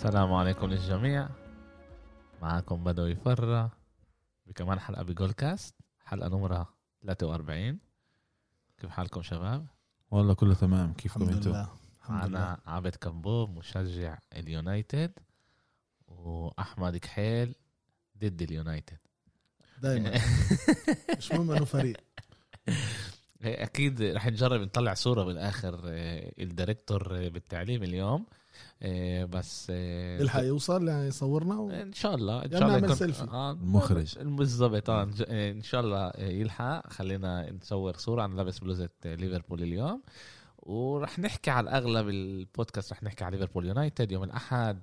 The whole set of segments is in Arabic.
السلام عليكم للجميع. معكم بدوي فرة بكمان حلقة بجول كاست حلقة نمرة 43 كيف حالكم شباب؟ والله كله تمام. كيفكم أنتم؟ لله. الحمد لله. معنا عابد كمبوب مشجع اليونايتد وأحمد كحيل ضد اليونايتد. دايما. مش مهم إنه فريق. إيه، أكيد رح نجرب نطلع صورة بالآخر آه، ال director آه، بالتعليم اليوم. بس آه، يلحق يوصل يعني يصورنا و... إن شاء الله إن يلا شاء الله نعمل يكون سيلفي. آه المخرج. بالضبط آه إن ج- آه، إن شاء الله آه، يلحق. خلينا نصور صورة أنا لابس بلوزة آه، ليفربول اليوم. ورح نحكي على الاغلب البودكاست رح نحكي على ليفربول يونايتد. يوم الأحد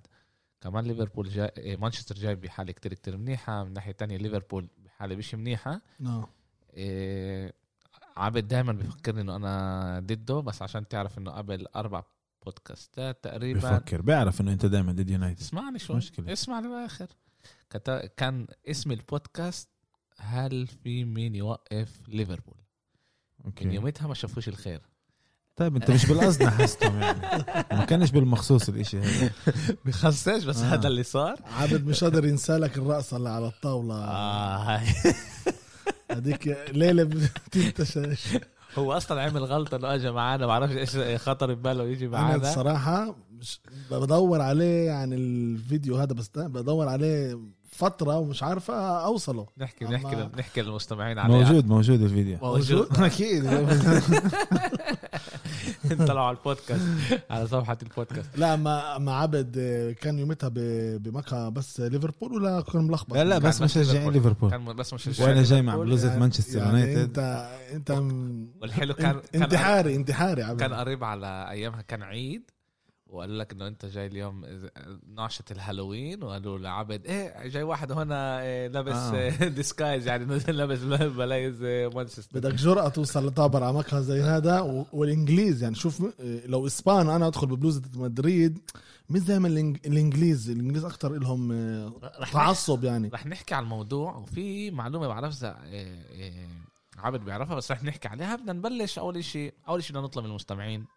كمان ليفربول جاي آه، مانشستر جاي بحالة كتير كتير منيحة. من ناحية تانية ليفربول بحالة مش منيحة. نعم. إيه عابد دائما بفكرني إنه أنا ضده بس عشان تعرف إنه قبل أربع بودكاستات تقريبا بفكر بيعرف إنه أنت دائما ضد يونايتد اسمعني شوي. مشكلة. اسمع للآخر. كت- كان اسم البودكاست هل في مين يوقف ليفربول؟ من okay يومتها ما شافوش الخير. طيب أنت مش بالقصد حستهم يعني. ما كانش بالمخصوص الإشي هذا. بخصش بس آه. هذا اللي صار. عابد مش قادر ينسى لك الرقصه اللي على الطاولة. آه هاي. هذيك ليلة بتنتسش هو أصلا عمل غلطة إنه اجى معانا ما بعرفش إيش خطر بباله يجي أنا معانا. الصراحه مش بدور عليه يعني الفيديو هذا بس بدور عليه فترة ومش عارفة اوصله نحكي أما- نحكي نحكي للمستمعين عليه موجود موجود الفيديو. موجود. أكيد. طلعوا على البودكاست. على صفحه البودكاست. لا ما ما عبد آه، كان يومتها ب- بمكة بس ليفربول ولا كان ملخبط؟ لا لا بس مشجعين ليفربول. كان بس مش وأنا جاي مع ليفربول. بلوزة مانشستر يعني يونايتد. انت أنت والحلو كان كان انتحاري انتحاري عبد. كان قريب على أيامها كان عيد. وقال لك إنه أنت جاي اليوم نعشة الهالوين وقالوا لعبد إيه جاي واحد هنا إيه، لابس آه. ديسكايز يعني لابس بلايز مانشستر بدك جرأة توصل لطابر على مقهى زي هذا والإنجليز يعني شوف لو إسبان أنا أدخل ببلوزة مدريد مش دائما الإنجليز الإنجليز أكثر لهم رح تعصب يعني. رح نحكي على الموضوع وفي معلومة بعرفها إيه، إيه، عبد بيعرفها بس رح نحكي عليها. بدنا نبلش أول شيء أول شيء بدنا نطلب من المستمعين إيه،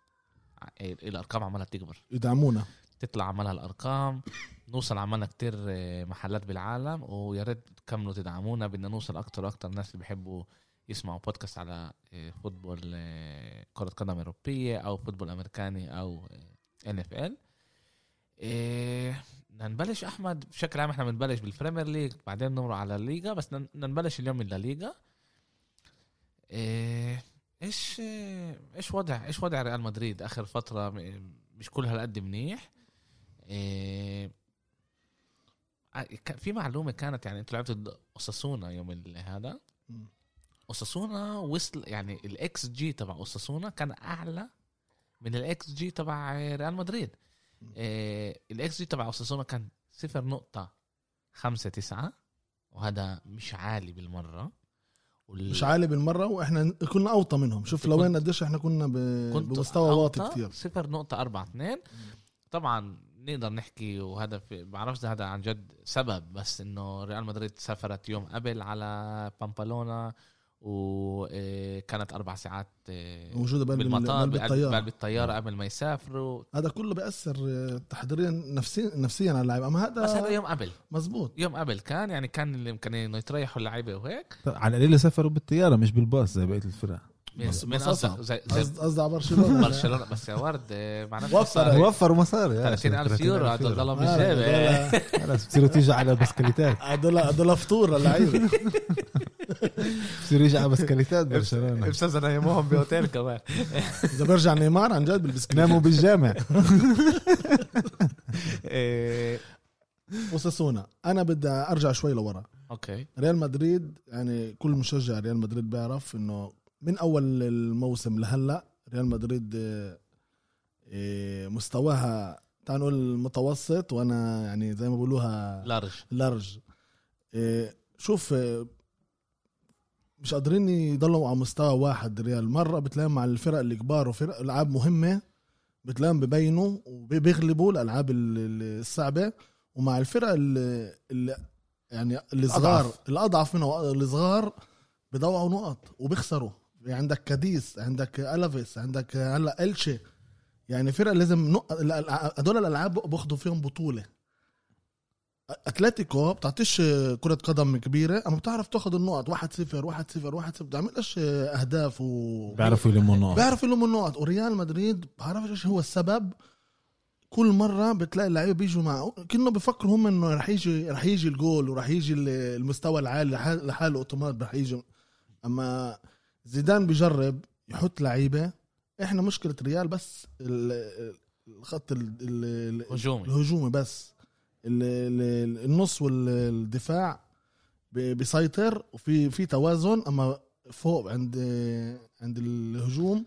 الأرقام عمالها تكبر يدعمونا. تطلع عمالها الأرقام نوصل عمالنا كتير آه، محلات بالعالم ويا ريت تكملوا تدعمونا بدنا نوصل أكتر وأكتر ناس اللي بيحبوا يسمعوا بودكاست على آه، football آه، كرة قدم أوروبية أو football أمريكاني أو NFL بدنا نبلش أحمد بشكل عام إحنا بنبلش بال Premier League بعدين نمر على الليغا بس بدنا بدنا نبلش اليوم من الليغا إيه، إيش إيش وضع إيش وضع ريال مدريد آخر فترة؟ مش كل هالقد منيح. إيه ك- في معلومة كانت يعني أنتوا لعبتوا ضد أوساسونا يوم هذا. أوساسونا وصل يعني الاكس جي تبع أوساسونا كان أعلى من الاكس جي تبع ريال مدريد. إيه الاكس جي تبع أوساسونا كان صفر نقطة خمسة تسعة وهذا مش عالي بالمرة. وال- مش عالي بالمرة وإحنا كنا أوطى منهم. شوف كنت- لوين قديش إحنا كنا ب... كنت بمستوى واطي أربعة اثنين طبعا نقدر نحكي وهذا في بعرفش هذا عن جد سبب بس إنه ريال مدريد سافرت يوم قبل على بامبالونا. وكانت أربع ساعات آه، موجودة بقلب بالمطار بقلب الطيارة. بقلب الطيارة قبل ما يسافروا. هذا كله بيأثر آه، تحضيريا نفسيا نفسيا على اللاعب أما بس هذا هذا يوم قبل. مزبوط. يوم قبل كان يعني كان اللي كان انه يتريحوا اللعيبة وهيك. طيب، على القليله سافروا بالطيارة مش بالباص زي بقية الفرق. من بس- بس قصدك. زي, قصدي على برشلونة. برشلونة. بس يا ورد آه، معناته وفر. مصاري. وفروا مصاري يا 30000 يورو هذا 30,000 ضلهم آه، بالجيب هذول- خلاص بتصيروا تيجوا على بسكليتات. هذول هذول فطور اللعيبه بتصيروا يجوا على بسكليتات برشلونة. أستاذ نايموهم بأوتيل كمان. إذا برجع نيمار عن جد بالبسكليت ناموا بالجامع. إيه، وساسونا أنا بدي أرجع شوي لورا. أوكي. ريال مدريد يعني كل مشجع ريال مدريد بيعرف إنه من أول الموسم لهلأ ريال مدريد آه، مستواها تعال نقول متوسط وأنا يعني زي ما بقولوها large. large. آه، شوف آه، مش قادرين يضلوا على مستوى واحد ريال. مرة بتلاقيهم مع الفرق الكبار وفرق ألعاب مهمة بتلاقيهم ببينوا وبيغلبوا الألعاب ال- ال- الصعبة. ومع الفرق اللي, اللي يعني الصغار. الأضعف. منهم الصغار بضوعوا نقط وبيخسروا. يعني عندك كاديس عندك ألافيس عندك هلا إلشي. يعني فرق لازم نق... هدول الألعاب بأخذوا فيهم بطولة. أتلتيكو بتعطيش كرة قدم كبيرة أما بتعرف تأخذ النقط 1 0 1 0 1 0 بتعملش أهداف و بيعرفوا يلموا النقط. بيعرف يلوم النقط. وريال مدريد بعرفش إيش هو السبب. كل مرة بتلاقي اللعيبة بيجوا مع كأنه بفكروا هم إنه رح يجي رح يجي الجول ورح يجي ال- المستوى العالي لح- لحاله أوتومات رح يجي. أما زيدان بيجرب يحط لعيبة. إحنا مشكلة ريال بس ال- الخط ال- ال- ال- هجومي الهجومي بس. ال- ال- النص والدفاع بيسيطر وفي في توازن. أما فوق عند عند الهجوم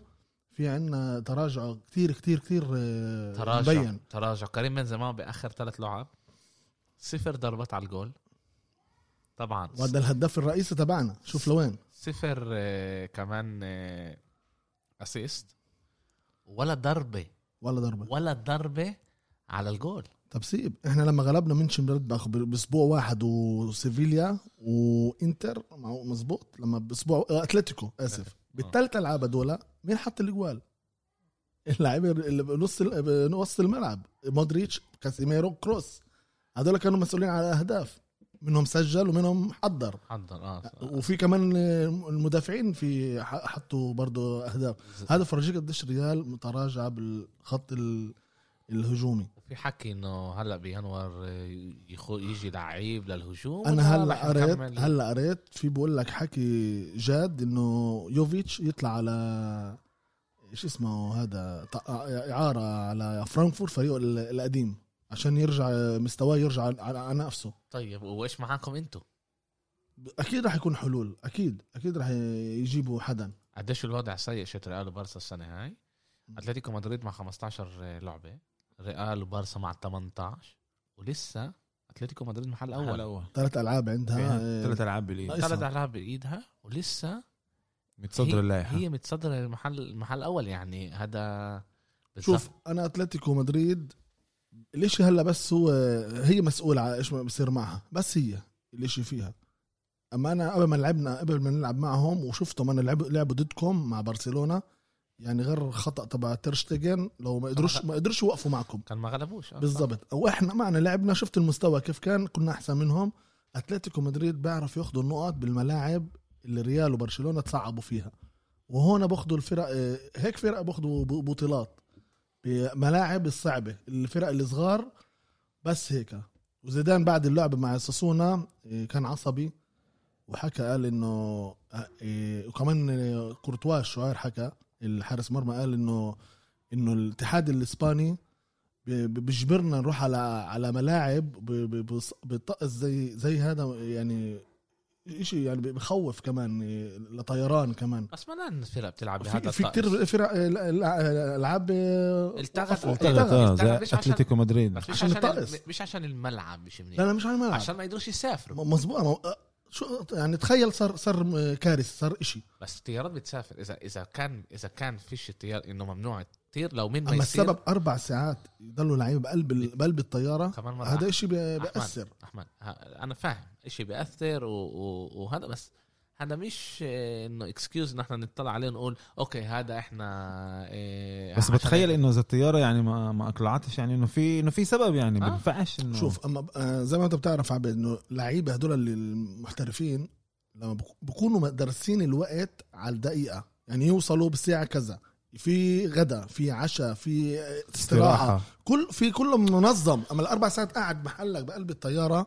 في عندنا تراجع كتير كتير كتير آه، تراجع. مبين. تراجع. كريم بنزيما بآخر ثلاث لعب صفر ضربات على الجول. طبعا. وهذا الهداف الرئيسي تبعنا. شوف لوين. صفر آه، كمان آه، assist ولا ضربة. ولا ضربة. ولا ضربة على الجول. طب سيب إحنا لما غلبنا منشن جلدباخ بأسبوع واحد وسيفيليا وإنتر مع- مزبوط لما بأسبوع آه، أتلتيكو آسف. بالثلاث العاب هدول مين حط الأجوال؟ اللاعب اللي بنص بنص الملعب. مودريتش كاسيميرو كروس. هدول كانوا مسؤولين على الاهداف منهم سجل ومنهم حضر. حضر آه وفي كمان المدافعين في حطوا برضه أهداف. هذا فرجيك قديش ريال متراجع بالخط ال- الهجومي. في حكي إنه هلأ بينور يخو يجي لعيب للهجوم أنا هلأ قريت؟ هلأ قريت في بقول لك حكي جاد إنه يوفيتش يطلع على إيش اسمه هذا إعارة على فرانكفورت فريقه ال- القديم. عشان يرجع مستواه يرجع على- نفسه. طيب وإيش معاكم أنتم؟ أكيد راح يكون حلول أكيد أكيد راح يجيبوا حدا. قديش الوضع سيء شت ريال وبارسا السنة هاي؟ أتلتيكو مدريد مع 15 لعبة ريال وبارسا مع 18 ولسه أتلتيكو مدريد محل أول. أول. ثلاث ألعاب عندها. ثلاث ألعاب بالايد. ثلاث ألعاب بإيدها ولسه متصدر هي- اللائحة. هي متصدرة المحل المحل الأول يعني هذا شوف أنا أتلتيكو مدريد الاشي هلا بس هو هي مسؤولة على إيش بصير معها بس هي الاشي فيها. أما أنا قبل ما لعبنا قبل ما نلعب معهم وشفتهم أنا لعبوا لعبوا ضدكم مع برشلونة يعني غير خطا تبع ترشتجن لو ما قدروش ما قدروش يوقفوا معكم. كان ما غلبوش آه،. بالضبط. وإحنا معنا لعبنا شفت المستوى كيف كان كنا أحسن منهم. أتلتيكو مدريد بيعرف ياخذوا النقط بالملاعب اللي ريال وبرشلونة تصعبوا فيها. وهون باخذوا الفرق آه، هيك فرق باخذوا بطولات. بملاعب الصعبة الفرق الصغار بس هيك. وزيدان بعد اللعبه مع ساسونا آه، كان عصبي وحكى قال إنه آه، وكمان كورتوا الشعير حكى الحارس مرمى قال إنه إنه الاتحاد الإسباني بيجبرنا نروح على على ملاعب بطقس زي زي هذا يعني شيء يعني بخوف كمان إيه، لطيران كمان بس ما لأن الفرق بتلعب في, بهذا في. كتير فرق العاب التغت-. التغت. آه عشان- أتلتيكو مدريد مش عشان عشان الطقس. مش عشان الملعب مش منيح لا لا مش على الملعب عشان ما يقدروش يسافروا م- مظبوط شو يعني تخيل صار صار كارثة صار إشي بس الطيارات بتسافر اذا إذا كان إذا كان فيش الطيار إنه ممنوع تطير لو من ما أما يصير السبب أربع ساعات يضلوا لعيبة بقلب بقلب الطيارة كمان مرة هذا أحمد. بيأثر أحمد أنا فاهم إشي بيأثر و... و... وهذا بس هذا مش آه، إنه excuse إن إحنا نطلع عليه ونقول okay هذا إحنا آه، بس بتخيل. إنه إذا الطيارة يعني ما ما أقلعتش يعني إنه في إنه في سبب يعني ما آه. بينفعش إنه شوف أما آه، زي ما أنت بتعرف عبد إنه لعيبة هدول اللي المحترفين لما بكونوا دارسين الوقت على الدقيقة يعني يوصلوا بالساعة كذا في غدا في عشاء في آه، استراحة. كل في كله منظم. أما الأربع ساعات قاعد محلك بقلب الطيارة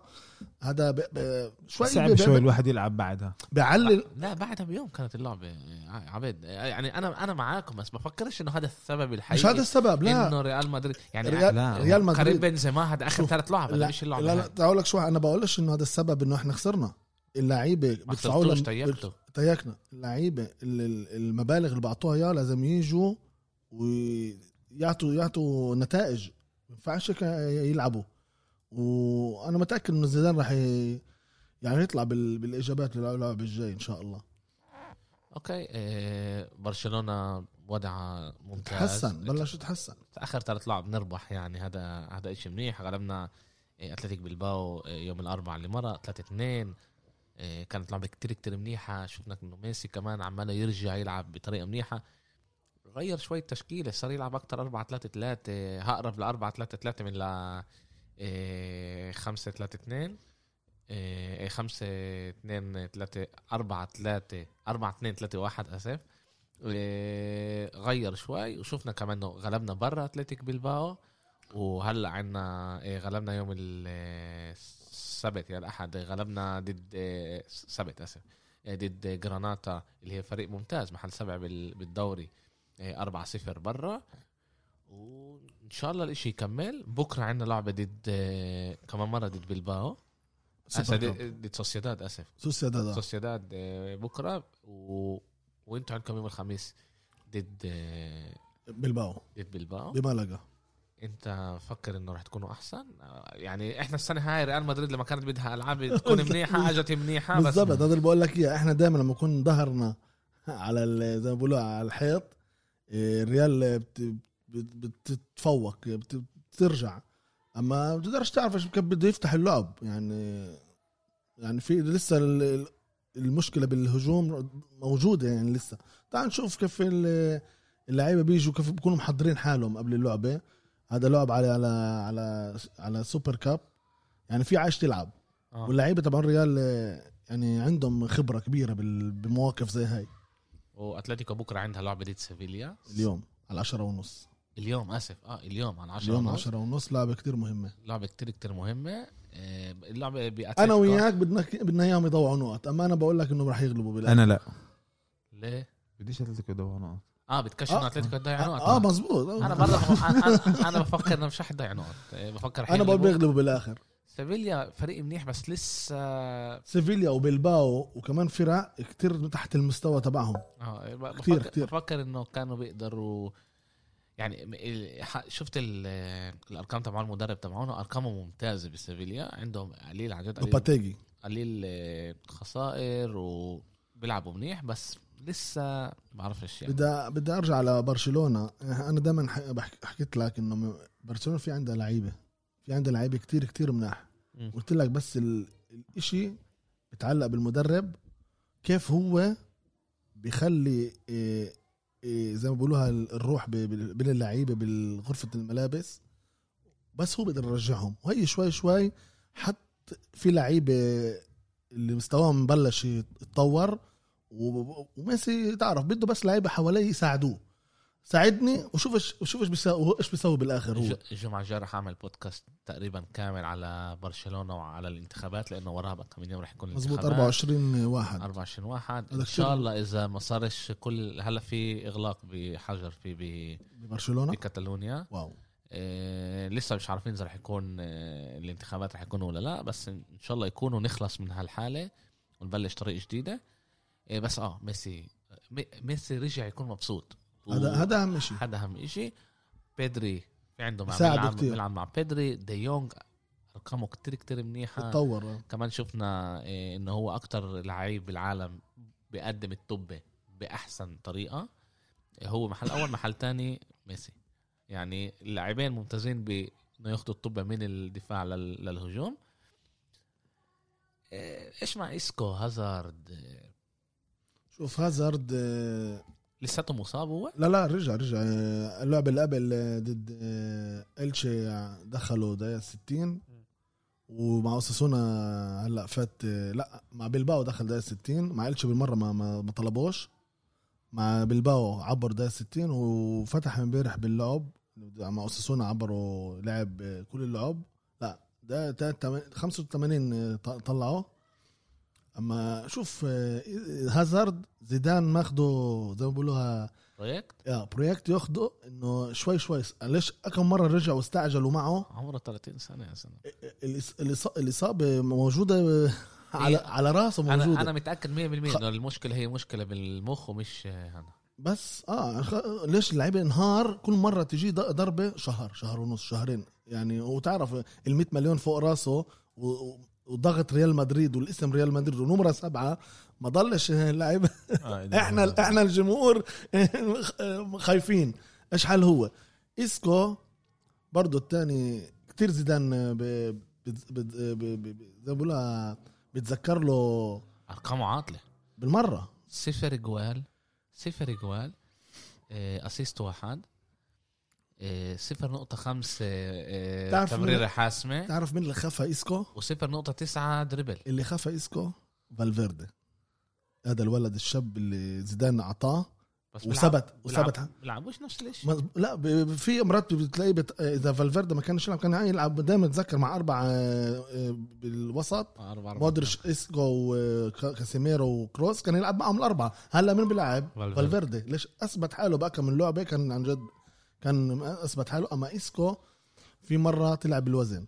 هذا ب... ب... شوي صعب. شوي. الواحد يلعب بعدها. بيعلل لا بعدها بيوم كانت اللعبة آه، عبيد. يعني أنا أنا معاكم بس بفكرش إنه هذا السبب الحقيقي. مش هذا السبب لا. إنه ريال مدريد يعني ريال, لا. ريال كريم مدريد بنزيما هذا آخر ثلاث لعب لا مش اللعبة. لا لا. هاي. تعال لك شو أنا بقولش إنه هذا السبب إنه إحنا خسرنا. اللعيبة خسرتوش لنا تيكتوا تيكنا اللعيبة ال- ال- المبالغ اللي بعطوها اياها لازم يجوا ويعطوا يعطوا نتائج. ما ينفعش يلعبوا. وأنا متأكد انه زيدان راح ي... يعني يطلع بال... بالإجابات للعب الجاي إن شاء الله. أوكي آه، برشلونة وضعها ممتاز. تحسن بلش يتحسن آخر ثلاث لعب نربح يعني هذا هذا شيء منيح. غلبنا آه، أتلتيك بالباو آه، يوم الأربعاء اللي مر 3 2 كانت لعبه كتير كتير منيحة. شفنا إنه ميسي كمان عماله يرجع يلعب بطريقة منيحة. غير شوي التشكيله صار يلعب أكثر 4 3 3 اقرب ل 4 3 3 من ل 5 3 2 5 2 3 4 3 4 2 3 1 آسف. إيه، غير شوي وشفنا كمان إنه غلبنا برا أتلتيك بلباو. وهلأ عنا إيه، غلبنا يوم السبت يا الأحد غلبنا ضد سبت آسف ضد جراناتا اللي هي فريق ممتاز محل سبع بالدوري 4 0 برا. وإن شاء الله الإشي يكمل. بكرة عندنا لعبة ضد كمان مرة ضد بلباو. ضد سوسيداد آسف. سوسيداد آه. سوسيداد بكرة. و... وإنتوا عندكم يوم الخميس ضد بلباو. ضد بلباو. بملقا انت فكر انه راح تكونوا احسن؟ يعني إحنا السنة هاي ريال مدريد لما كانت بدها ألعاب تكون منيحة أجت منيحة بس بالضبط. هذا اللي بقول لك إياه. إحنا دائما لما نكون ظهرنا على زي ما بيقولوا على الحيط إيه، الريال بتتفوق بترجع. أما ما بتقدرش تعرف إيش بده يفتح اللعب. يعني يعني في لسه المشكلة بالهجوم موجودة يعني لسه. تعال نشوف كيف اللعيبة بيجوا كيف بيكونوا محضرين حالهم قبل اللعبة. هذا لعب على على على على سوبر كاب. يعني في عايش تلعب. آه. واللعيبة تبع الريال يعني عندهم خبرة كبيرة بمواقف زي هاي. واتلتيكو بكرة عندها لعبة ضد سيفيليا. اليوم على 10 ونص. اليوم آسف. آه اليوم على 10 اليوم 10 ونص لعبة كتير مهمة. لعبة كتير كتير مهمة. آه، اللعبة بأتلتيكو. أنا وياك بدنا بدنا إياهم يضوعوا نقط. أما أنا بقول لك إنه راح يغلبوا بالآخر أنا لا. ليه؟ بديش أتلتيكو يضوعوا نقط. آه بتكشف آه. أتلتيكو تضيع نقط آه مزبوط أنا برضه أنا, أنا بفكر إنه مش رح يضيع نقط آه، بفكر أنا بقول بيغلبوا بالآخر. سيفيليا فريق منيح بس لسه سيفيليا وبلباو وكمان فرق كتير تحت المستوى تبعهم. آه كتير كتير. بفكر إنه كانوا بيقدروا يعني شفت الأرقام تبع المدرب تبعونه أرقامه ممتازة بسيفيليا. عندهم قليل عن جد قليل, قليل خسائر وبيلعبوا منيح بس لسه بعرفش يعني. بدي بدي أرجع على برشلونه أنا دائما حكيت لك إنه برشلونة في عندها لعيبة. في عندها لعيبة كتير كتير مناح. قلت لك بس الإشي بتعلق بالمدرب. كيف هو بيخلي إيه إيه زي ما بيقولوها الروح بين اللعيبة بالغرفة الملابس. بس هو بيقدر يرجعهم. وهي شوي شوي حتى في لعيبة اللي مستواهم بلش يتطور. وميسي تعرف بده بس لعيبة حواليه يساعدوه. ساعدني وشوف إيش وشوف إيش بيسوي إيش بيسوي بالآخر هو. الجمعة الجاية رح أعمل بودكاست تقريبا كامل على برشلونة وعلى الانتخابات لأنه وراها بقى كم يوم رح يكون مزبوط 24 واحد. 24 واحد. إن شاء الله إذا ما صارش كل هلا في إغلاق بحجر في ببرشلونة؟ بكتالونيا واو. إيه لسه مش عارفين إذا رح يكون إيه الانتخابات رح يكونوا ولا لا بس إن شاء الله يكونوا نخلص من هالحالة ونبلش طريق جديدة. بس آه ميسي. ميسي رجع يكون مبسوط. هذا هذا أهم شيء هذا أهم شيء بيدري في عنده مع بيلعب, بيلعب مع بيدري. دي يونغ أرقامه كتير كتير منيحة. تطور كمان شفنا إيه إنه هو أكتر لعيب بالعالم بيقدم التوبه بأحسن طريقة. هو محل أول محل تاني ميسي. يعني اللاعبين ممتازين بإنه ياخذوا الطبه من الدفاع للهجوم. إيه، إيش مع إسكو هازارد شوف هازارد لساته مصاب هو؟ لا لا رجع رجع. اللعبه اللي قبل ضد الشي دخلوا دقيقة 60 ومع أوساسونا هلأ فات لا مع بلباو دخل دقيقة 60 مع الشي بالمرة ما ما طلبوش. مع بلباو عبر دقيقة 60 وفتح امبارح باللعب. مع أوساسونا عبروا لعب كل اللعب. لا ده 85 طلعوا أما شوف آه، هازارد زيدان ماخده زي ما بيقولوها project؟ آه project ياخده إنه شوي شوي ليش كم مرة رجعوا واستعجلوا معه؟ عمره 30 سنة يا سنه الإصابة موجودة على على راسه موجودة. أنا أنا متاكد 100% إنه المشكلة هي مشكلة بالمخ ومش هذا. بس آه ليش اللعيبة انهار؟ كل مرة تجي ضربة شهر شهر ونص شهرين. يعني وتعرف ال 100 مليون فوق راسه وضغط ريال مدريد والاسم ريال مدريد ونمرة سبعة ما ضلش اللعيب آه إحنا إحنا الجمهور خايفين. إيش حال هو؟ إسكو برضه الثاني كتير زيدان. زي بتذكر له أرقامه عاطلة. بالمرة. صفر جوال صفر جوال assist واحد. آه، صفر نقطة خمسة آه، تعرف تمريرة حاسمة. تعرف مين اللي خفى إيسكو؟ وصفر نقطة تسعة dribble اللي خفى إيسكو فالفيردي. هذا الولد الشاب اللي زيدان أعطاه بس وثبت وثبت. بيلعبوش نفس الشيء لا في مرات بتلاقي بت... إذا فالفيردي ما كانش يلعب كان يلعب دائما اتذكر مع اربعه آه، آه، بالوسط. أربعة مودريتش اسكو وكاسيميرو وكروس كان يلعب معهم الأربعة. هلا مين بيلعب. فالفيردي. ليش أثبت حاله بقى من لعبة؟ كان عن جد كان أثبت حاله أما اسكو في مرة طلع بالوزن.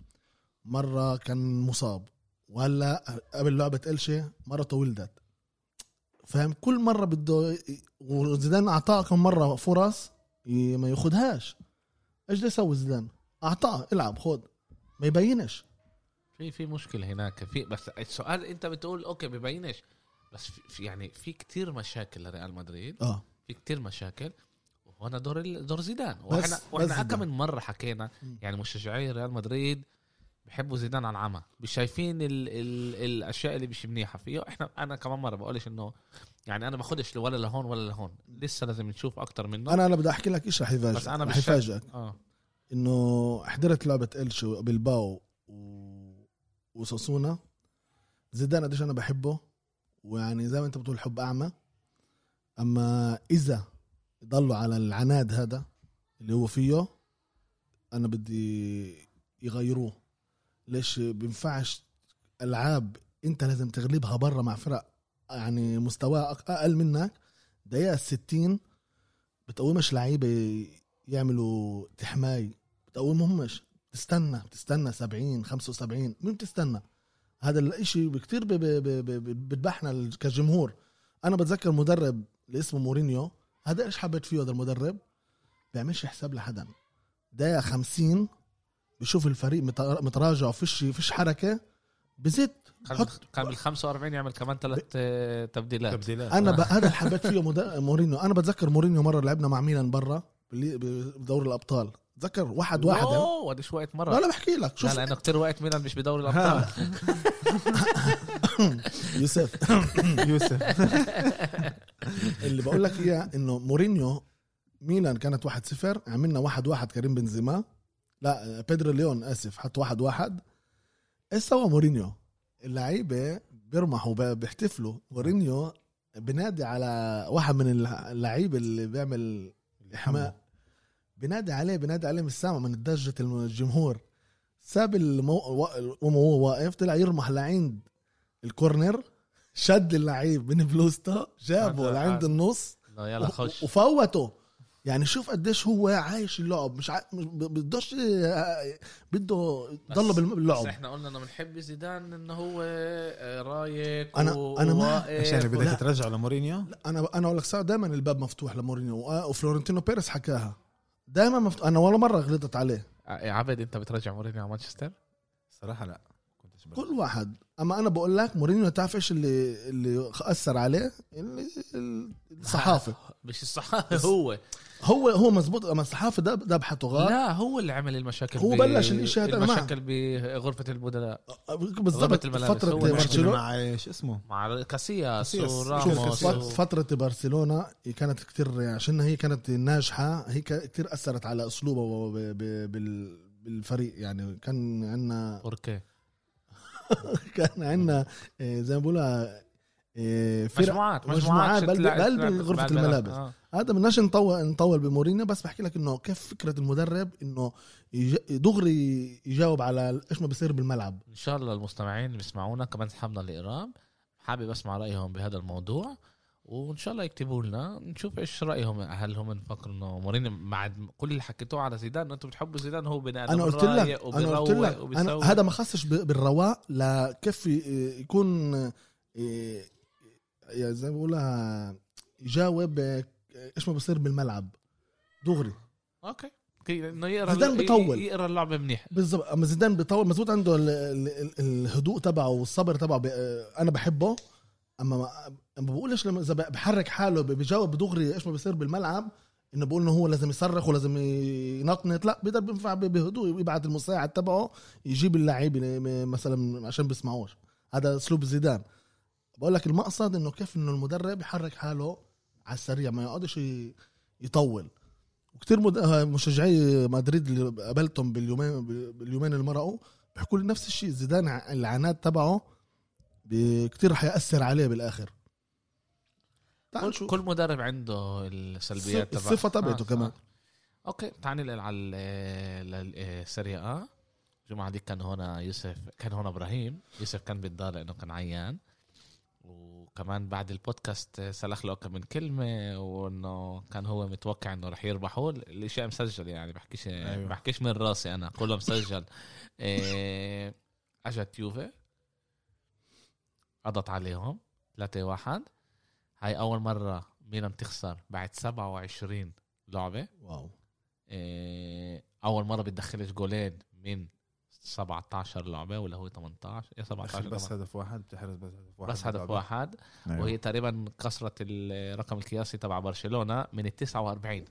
مرة كان مصاب. وهلا قبل لعبة إلشي مرته ولدت فاهم؟ كل مرة بده وزيدان أعطاه كم مرة فرص ما ياخدهاش. إيش بده يسوي زيدان؟ أعطاه. إلعب خد. ما يبينش. في في مشكلة هناك. في بس السؤال أنت بتقول okay ببينش. بس في- يعني في كتير مشاكل لريال مدريد. آه. في كتير مشاكل. وهنا دور دور زيدان. وإحنا وإحنا. كم من مرة حكينا. يعني مشجعي ريال مدريد بحبوا زيدان على العمى. مش شايفين ال ال الأشياء اللي مش منيحة فيه. إحنا أنا كمان مرة بقولش إنه يعني أنا باخدش ولا لهون ولا لهون. لسه لازم نشوف أكتر منه. أنا أنا بدي أحكي لك إيش رح يفاجئك بس أنا رح يفاجئك آه. إنه حضرت لعبة الشو بالباو و... وساسونا. زيدان قديش أنا بحبه. ويعني زي ما أنت بتقول حب أعمى. أما إذا ضلوا على العناد هذا اللي هو فيه أنا بدي يغيروه. ليش بينفعش ألعاب أنت لازم تغلبها برا مع فرق يعني مستواه أق- أقل منك؟ دقيقة 60 بتقومش لعيبة يعملوا تحماي بتقومهمش. تستنى بتستنى 70 75 مين بتستنى؟ هذا الإشي ب- بذبحنا كجمهور. أنا بتذكر مدرب اللي اسمه مورينيو هذا إيش حبيت فيه هذا المدرب؟ بيعملش حساب لحدا. دقيقة 50 بشوف الفريق مت- متراجع فيش فيش حركة بزت كان بال 45 يعمل كمان ثلاث تبديلات. تبديلات. أنا ب... هذا اللي حبيت فيه. مورينيو. أنا بتذكر مورينيو مرة لعبنا مع ميلان برا بدوري الأبطال. تذكر واحد واحد. اوه قديش وقت مره لا لا بحكي لك لا شوف لأنه كتير وقت ميلان مش بدوري الأبطال. يوسف. يوسف. اللي بقول لك إياه إنه مورينيو ميلان كانت 1-0 عملنا 1-1 كريم بنزيما. لا بيدرو ليون آسف حط 1-1 إيش سوى مورينيو؟ اللعيبة بيرمحوا بيحتفلوا. مورينيو بنادي على واحد من اللعيبة اللي بيعمل إحماء. بنادي عليه بنادي عليه من السما من دجة الجمهور. ساب المو... وهو واقف طلع يرمح لعند الكورنر شد اللعيب من بلوزته جابه لعند. النص لا يلا و- خش. وفوته. يعني شوف قديش هو عايش اللعب مش ع... مش بدوش بده يضل بس باللعب. إحنا قلنا إنه بنحب زيدان إنه هو آه، رايق أنا- و- أنا ما- عشان بدك لا. ترجع لمورينيو؟ لا أنا أنا أقول لك صار دائما الباب مفتوح لمورينيو وفلورنتينو بيريز حكاها. دائما مفتوح أنا ولا مرة غلطت عليه. يا عبد أنت بترجع مورينيو على مانشستر؟ صراحة لا كنتش برجع. كل واحد. أما أنا بقول لك مورينيو تعرف إيش اللي اللي أثر عليه؟ اللي الصحافة. مش الصحافة هو. هو هو مزبوط أما الصحافة ده ذبحته غار. لا هو اللي عمل المشاكل هو بلش الإشي هذا،. المشاكل بغرفة البدلاء. بالضبط. فترة برشلونة. مع شو اسمه. مع كاسياس. وراموس شوف و... فت- فترة برشلونة هي كانت كتير يعني عشان هي كانت ناجحة هي ك- كتير أثرت على بال- بالفريق. يعني كان عندنا أوركي. كان عندنا آه، زي ما بقولها فرق مجموعات مجموعات بقلب بعد الملابس. آه. هذا بدناش نطول نطول بمورينيو بس بحكي لك إنه كيف فكرة المدرب إنه دغري يجاوب على إيش ما بيصير بالملعب. إن شاء الله المستمعين اللي بيسمعونا. كمان سحبنا الإيرام. حابب أسمع رأيهم بهذا الموضوع وإن شاء الله يكتبوا لنا. نشوف إيش رأيهم هل هم بفكروا إنه مورينيو بعد كل اللي حكيتوه على زيدان. أنتم بتحبوا زيدان هو بني آدم أنا قلت لك أنا قلت لك أنا هذا ما خصش بالرواق لكيف يكون ي- يا زي ما بقولها يجاوب إيش ما بصير بالملعب. دغري. أوكي. كي- إنه يقرأ زيدان بيطول. يقرأ اللعبة منيح. بالضبط. أما زيدان بيطول مزبوط عنده ال- ال- ال- الهدوء تبعه والصبر تبعه أنا بحبه. أما ما أما بقولش لما إذا بحرك حاله بجاوب دغري إيش ما بصير بالملعب إنه بقول إنه هو لازم يصرخ ولازم ينطنط. لا بيقدر بينفع بهدوء يبعت المساعد تبعه يجيب اللعيب مثلا عشان بيسمعوش. هذا أسلوب زيدان. بقول لك المقصد إنه كيف إنه المدرب يحرك حاله على السريع ما يقعدش يطول. آه، مشجعي مدريد اللي قابلتهم باليومين باليومين اللي مرقوا بيحكوا لي نفس الشيء زيدان العناد تبعه كتير حيأثر عليه بالآخر. تعال كل, نشوف. كل مدرب عنده السلبيات الص- الصفة تبعته كمان. okay تعال ننقل على ال Serie A الجمعة دي كان هنا يوسف كان هنا إبراهيم. يوسف كان بيتضايق لأنه كان عيان. وكمان بعد البودكاست سلخ له كم من كلمة وإنه كان هو متوقع إنه رح يربحوا الاشياء مسجل يعني بحكيش أيوة. بحكيش من راسي أنا كله مسجل. إيه، أجت يوفي قضت عليهم 3 1 هاي أول مرة ميلان تخسر بعد 27 لعبة. واو. إيه، أول مرة بتدخلش جولين من 17 لعبة ولا هو 18 يا 17 بس هدف واحد بتحرز بس هدف واحد بس هدف. واحد. أيوة. وهي تقريبا كسرت الرقم القياسي تبع برشلونة من ال 49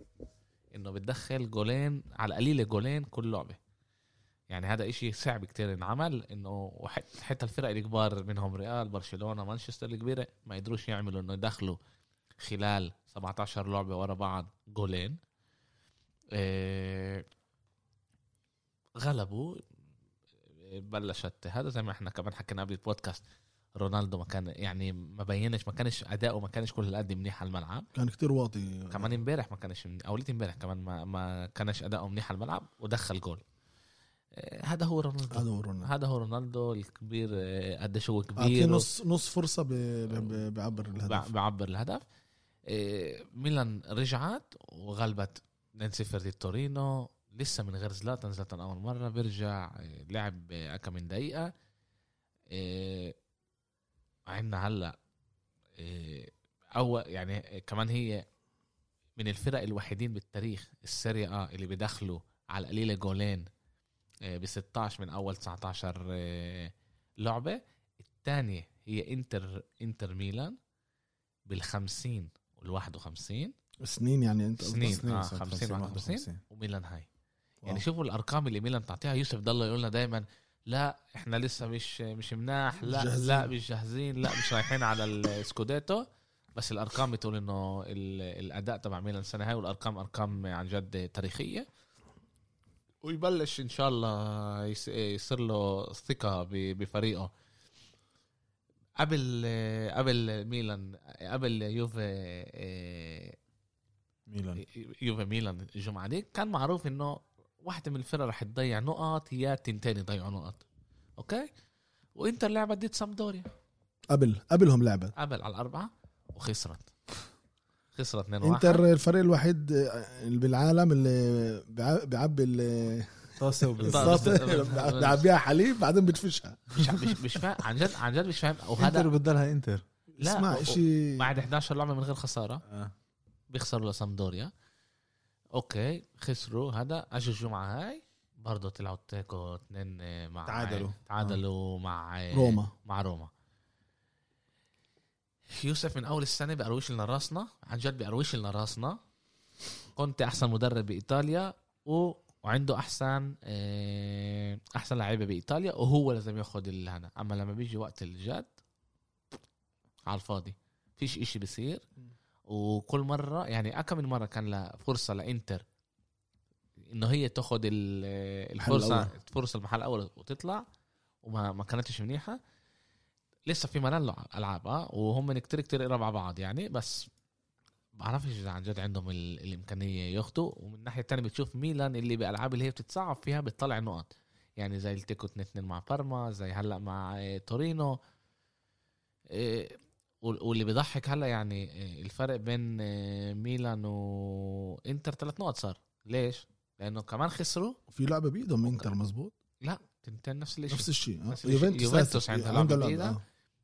إنه بتدخل جولين على القليله جولين كل لعبة. يعني هذا إشي صعب كتير انعمل إنه حتى الفرق الكبار منهم ريال برشلونة مانشستر الكبيرة ما يقدروش يعملوا إنه يدخلوا خلال 17 لعبة ورا بعض جولين. إيه غلبوا. بلشت هذا زي ما إحنا كمان حكينا قبل البودكاست رونالدو ما كان يعني ما بينش ما كانش أداؤه ما كانش كل هالقد منيح على الملعب. كان كتير واطي. كمان امبارح ما كانش من- أو ليت امبارح كمان ما ما كانش أداؤه منيح على الملعب ودخل جول. آه، هذا هو رونالدو. هذا هو رونالدو. هذا هو رونالدو الكبير آه، قديش هو كبير نص نص فرصة ب... ب... بيعبر الهدف. بع- بعبر الهدف. آه، ميلان رجعت وغلبت 2-0 ضد تورينو. لسه من غير زلاتان زلاتان أول مرة بيرجع آه، لعب آه، كم من دقيقة آه، عندنا هلأ اول يعني كمان هي من الفرق الوحيدين بالتاريخ السيريا آه اللي بيدخلوا على القليله جولين ب 16 من أول 19 آه، لعبة الثانية هي إنتر إنتر ميلان بال 50 وال 51 سنين يعني أنت سنين. سنين سنة 50 51. 51. وميلان هاي يعني wow. شوفوا الأرقام اللي ميلان تعطيها يوسف ضل يقول لنا دائما لا إحنا لسه مش مش مناح لا جاهزين. لا مش جاهزين لا مش رايحين على السكوديتو. بس الأرقام بتقول إنه ال- الأداء تبع ميلان السنة هاي والأرقام أرقام عن جد تاريخية. ويبلش إن شاء الله يصير له ثقة بفريقه. قبل قبل ميلان قبل يوفي آه، ميلان. يوفي ميلان الجمعة دي كان معروف إنه واحدة من الفرق رح تضيع نقط هي تنتين يضيعوا نقط. okay؟ وإنتر لعبت ضد سامبدوريا. قبل قبلهم لعبت. قبل على الأربعة وخسرت. خسرت 2 1 إنتر الفريق الوحيد اللي بالعالم اللي بيع- بيعبي ال- طاسة وبس طاسة. الصاصة بيعبيها حليب بعدين بتفشها. مش مش فاهم عن جد عن جد مش فاهم. إنتر وهذا بدلها إنتر. لا اسمع اشي بعد 11 لعبة من غير خسارة آه. بيخسروا لسامدوريا. أوكي خسروا. هذا اجوا الجمعه هاي؟ برضه طلعوا تيكو اثنين مع تعادلوا. تعادلوا مع روما. مع روما. يوسف من أول السنة بقرويش لنا راسنا. عن جد بقرويش لنا راسنا. كنت أحسن مدرب بإيطاليا و... وعنده أحسن آه، أحسن لعيبة بإيطاليا وهو لازم ياخذ هذا. أما لما بيجي وقت الجد على الفاضي. فيش إشي بصير. وكل مرة يعني اكم من مرة كان لها فرصة لإنتر إنه هي تاخذ ال- الفرصة. فرصه المحل الأول وتطلع وما ما كانتش منيحة. لسه في ملان لع- ألعاب آه وهم كتير كتير قراب على بعض يعني بس بعرفش إذا عن جد عندهم ال- الإمكانية ياخدوا. ومن الناحية الثانية بتشوف ميلان اللي بالالعاب اللي هي بتتصعب فيها بتطلع نقط. يعني زي التيكو 2 2 مع بارما زي هلأ مع آه، تورينو. وال- واللي بيضحك هلا يعني آه، الفرق بين آه، ميلان وانتر ثلاث نقط صار ليش؟ لأنه كمان خسروا في لعبة بإيدهم انتر مزبوط لا تنتين نفس الشيء نفس الشيء آه. يوفنتوس يوفنتوس. عندها لعبة، بإيدها. آه.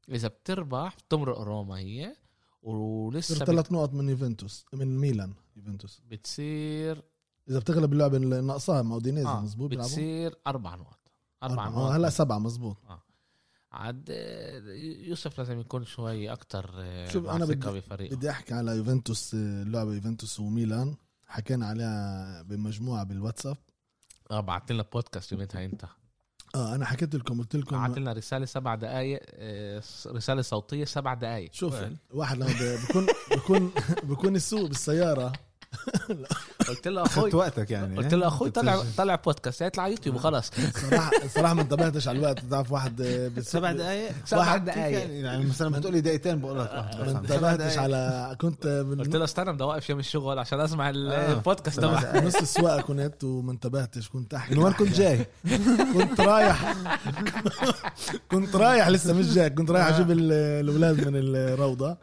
إذا بتربح بتمرق روما هي ولسه ثلاث نقط من يوفنتوس من ميلان يوفنتوس بتصير إذا بتغلب اللعبة اللي ناقصاها مع أودينيزي آه مزبوط بتصير أربع نقط أربع أربعة. نقط آه هلا سبعة مزبوط عاد آه، يوسف لازم يكون شوي أكتر شوف، مع أنا ثقة بدي- بفريقه بدي أحكي على يوفنتوس آه، اللعبه يوفنتوس وميلان. حكينا عليها بمجموعة بالواتساب. آه بعت لنا بودكاست يوميتها أنت. آه أنا حكيت لكم قلت لكم بعت لنا رسالة سبع دقائق رسالة صوتية سبع دقائق شوف؟ واحد لما بكون بكون بكون السوق بالسيارة. قلت له أخوي وقتك يعني قلت له أخوي طلع طلع بودكاست يطلع يوتيوب وخلاص صراحة صراحة ما انتبهتش على الوقت تعرف واحد آه، بت- سبع دقائق سبع واحد دقايق. يعني, يعني مثلا بتقولي دقيقتين بقول لك واحد ما انتبهتش. على كنت قلت من له استنى بدي أوقف يوم الشغل عشان أسمع ال- آه. البودكاست تبعك. نص السواقة كنت وما انتبهتش كنت أحكي من وين كنت جاي؟ كنت رايح كنت رايح لسه مش جاي كنت رايح أجيب ال- الأولاد من الروضة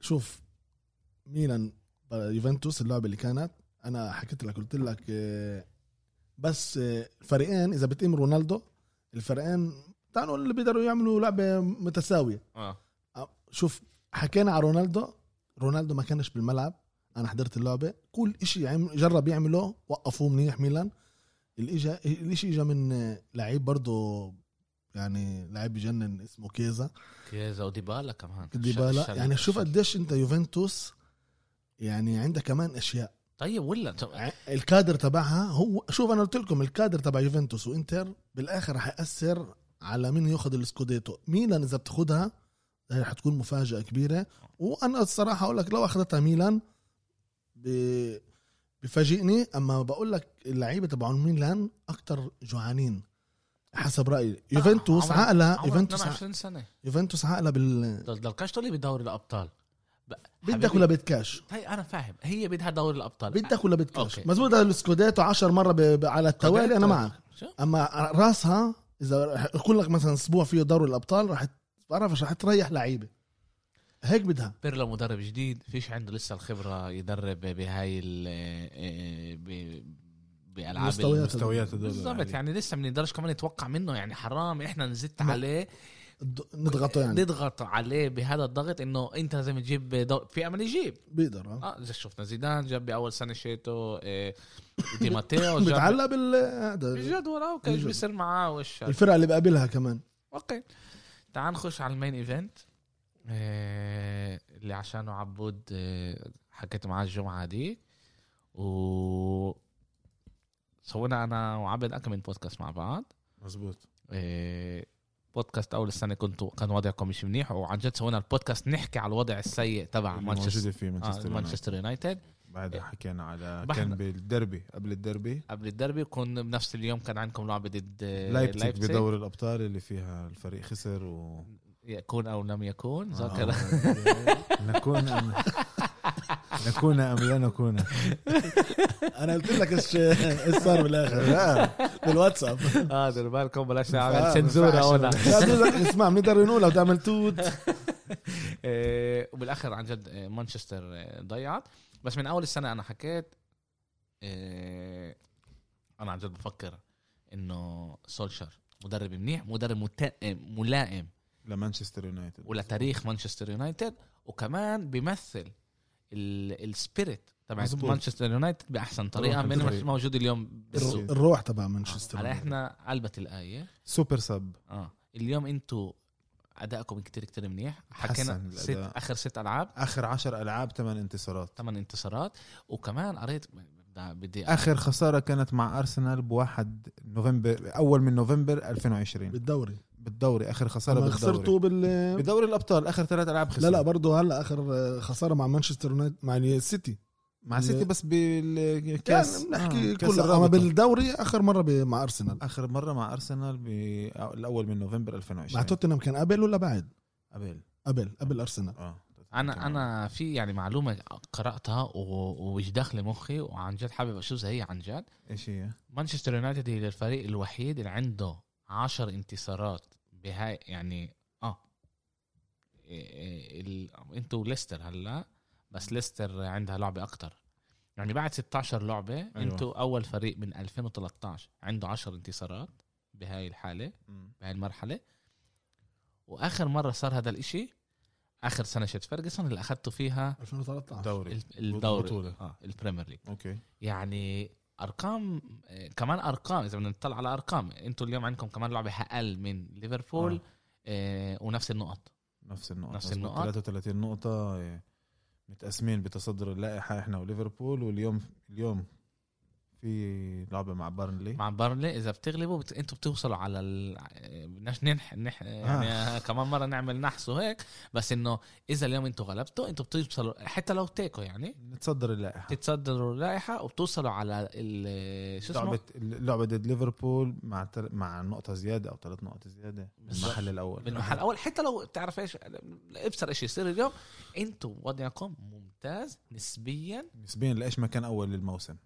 شوف ميلان يوفنتوس اللعبة اللي كانت أنا حكيت لك قلت لك إيه، بس الفريقين إذا بتقيم رونالدو الفريقين تعالوا اللي بيقدروا يعملوا لعبة متساوية. آه. شوف حكينا على رونالدو رونالدو ما كانش بالملعب أنا حضرت اللعبة كل إشي عم جرب يعمله وقفوه منيح ميلان. الإجا الإشي اجى من لعيب برضه يعني لعيب بجنن اسمه كيزا. كيزا وديبالا كمان. ديبالا يعني شوف قديش أنت يوفنتوس يعني عندك كمان أشياء. طيب ولا الكادر تبعها هو شوف أنا قلت لكم الكادر تبع يوفنتوس وإنتر بالآخر رح ياثر على مين ياخذ السكوديتو. ميلان إذا بتاخدها هي حتكون مفاجأة كبيرة. وأنا الصراحة أقول لك لو أخذتها ميلان. بفاجئني أما بقول لك اللعيبة تبعون ميلان أكتر جوعانين حسب رأيي. يوفنتوس عقلها عمر يوفنتوس ع- 22 سنة. يوفنتوس عقلها بال ضل ضل كاش تقول لي بدوري الأبطال. بدك ولا بدكاش هي أنا فاهم. هي بدها دوري الأبطال. بدك ولا أوكي. مزبوط السكوديتو 10 مرة ب... على التوالي أنا معك. شو؟ أما راسها إذا يكون لك مثلا أسبوع فيه دوري الأبطال رح بعرفش رح تريح لعيبة. هيك بدها. بيرلو مدرب جديد فيش عنده لسه الخبرة يدرب بهاي ال ب- بألعاب مستويات. ال- مستويات هدول بالضبط. يعني لسه ما نقدرش كمان نتوقع منه يعني حرام إحنا نزدت ما- عليه. نضغطه يعني. نضغط عليه بهذا الضغط إنه أنت لازم تجيب دو... في أمل يجيب. بيقدر آه. آه زي شفنا زيدان جاب بأول سنة شيتو إيه دي ماتيو جاب بتعلق بال هذا بالجدول آه بالجدول. بيصير معاه وش. الفرقة اللي بقابلها كمان. أوكي. تعال نخش على ال main event. إيه اللي عشانه عبود إيه حكيت معاه الجمعة دي. و سوينا أنا وعبد اكم من بودكاست مع بعض. مزبوط إيه بودكاست أول السنة كنتوا كان وضعكم مش منيح وعن جد سوينا البودكاست نحكي على الوضع السيء تبع مانشستر في آه مانشستر يونايتد. مانشستر يونايتد بعدها حكينا على كان بالدربي قبل الدربي قبل الدربي كنا بنفس اليوم كان عندكم لعبة ضد آه، لايبتيك بدوري الأبطال اللي فيها الفريق خسر و يكون أو لم يكون آه. ذاكر نكون أم... نكون أم لا نكون أنا قلت لك إيش إيش صار بالآخر. لا. بالواتساب. آه دير بالكم بلاش آه، نعمل لا، دول- اسمع بنقدر نقول لو تعمل توت. إيه، وبالآخر عن جد إيه، مانشستر إيه، ضيعت. بس من أول السنة أنا حكيت أنا عن جد بفكر إنه سولشر مدرب منيح مدرب مت- ملائم. لمانشستر يونايتد. ولتاريخ مانشستر يونايتد. وكمان بيمثل ال spirit تبع. مانشستر يونايتد بأحسن طريقة من الفريق. موجود اليوم بالسوق. الر- الروح تبع مانشستر على إحنا قلبت الآية. super sub آه. اليوم أنتوا أدائكم كتير كتير منيح. حكينا ست. آخر ست ألعاب. آخر عشر ألعاب ثمان انتصارات. ثمان انتصارات. وكمان قريت بدي- بدي آخر خسارة كانت مع ارسنال بواحد نوفمبر أول من نوفمبر 2020 بالدوري. بالدوري آخر خسارة بالدوري. خسرتوا بال بدوري الأبطال آخر ثلاث ألعاب خسر لا لا برضه هلأ آخر خسارة مع مانشستر يونايتد مع السيتي. مع سيتي بس بالكاس. كاس بنحكي آه، كله أما. بالدوري آخر مرة ب- مع أرسنال. آخر مرة مع أرسنال بالاول من نوفمبر 2020 مع توتنهام كان قبل ولا بعد؟ قبل قبل قبل أرسنال. آه أنا أنا في يعني معلومة قرأتها ومش داخلة مخي وعن جد حابب اشوفها هي عن جد. إيش هي؟ مانشستر يونايتد هي الفريق الوحيد اللي عنده عشر انتصارات بهاي يعني آه. إيه إيه ال... أنتوا ليستر هلأ بس ليستر عندها لعبة أكتر. يعني بعد 16 لعبة أيوة. أنتوا أول فريق من 2013 عنده 10 انتصارات بهاي الحالة بهاي المرحلة. وآخر مرة صار هذا الإشي آخر سنة شت فيرجسون اللي أخذتوا فيها 2013 دوري ال- الدوري. بطولة. آه ال Premier League. أوكي. يعني أرقام آه، كمان أرقام إذا بدنا نطلع على أرقام أنتوا اليوم عندكم كمان لعبة أقل من ليفربول آه. آه. ونفس النقط نفس النقط نفس. النقط. 33 نقطة إيه، متقسمين بتصدر اللائحة إحنا وليفربول واليوم اليوم في لعبة مع بارنلي مع بارنلي إذا بتغلبوا بت... أنتوا بتوصلوا على ال... بدناش ننح نح... يعني آه. كمان مرة نعمل نحس وهيك. بس إنه إذا اليوم أنتوا غلبتوا أنتوا بتوصلوا حتى لو تيكو يعني. نتصدر اللائحة. تتصدروا اللائحة وبتوصلوا على ال... شو اسمه؟ لعبه اللعبة ضد ليفربول مع تل... مع نقطة زيادة أو ثلاث نقط زيادة. بالظبط. المحل الأول. بالمحل الأول. حتى لو بتعرف إيش أبصر إيش يصير اليوم أنتوا وضعكم ممتاز نسبيا. نسبيا لإيش ما كان أول الموسم.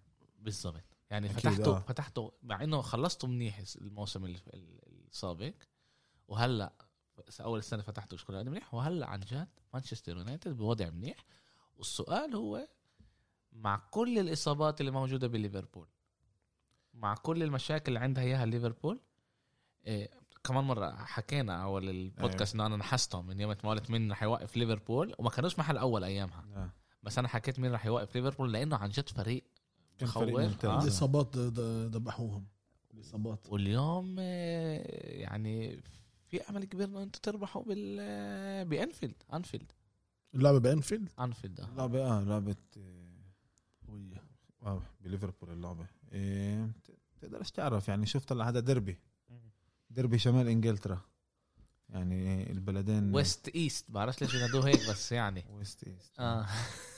بالضبط يعني فتحتوا آه. فتحتوا مع إنه خلصتوا منيح الموسم ال- ال- السابق. وهلأ أول السنة فتحتوا شكون قد منيح. وهلأ عن جد مانشستر يونايتد بوضع منيح. والسؤال هو مع كل الإصابات اللي موجودة بليفربول مع كل المشاكل اللي عندها إياها ليفربول إيه كمان مرة حكينا أول البودكاست إنه أنا نحستهم من يوم ما قلت مين رح يوقف ليفربول. وما كانوش محل أول أيامها. آه. بس أنا حكيت مين رح يوقف ليفربول لأنه عن جد فريق كان. آه. الاصابات ذبحوهم الاصابات واليوم آه، يعني في أمل كبير إنه أنتم تربحوا بال آه، بأنفيلد. أنفيلد. اللعبه بأنفيلد؟ أنفيلد آه. لعبة آه لعبة آه، قويه آه بليفربول اللعبة. إيه تقدرش تعرف يعني شوف طلع هذا ديربي. ديربي شمال إنجلترا. يعني البلدين west east بعرفش ليش ينادوه هيك بس يعني. west east آه.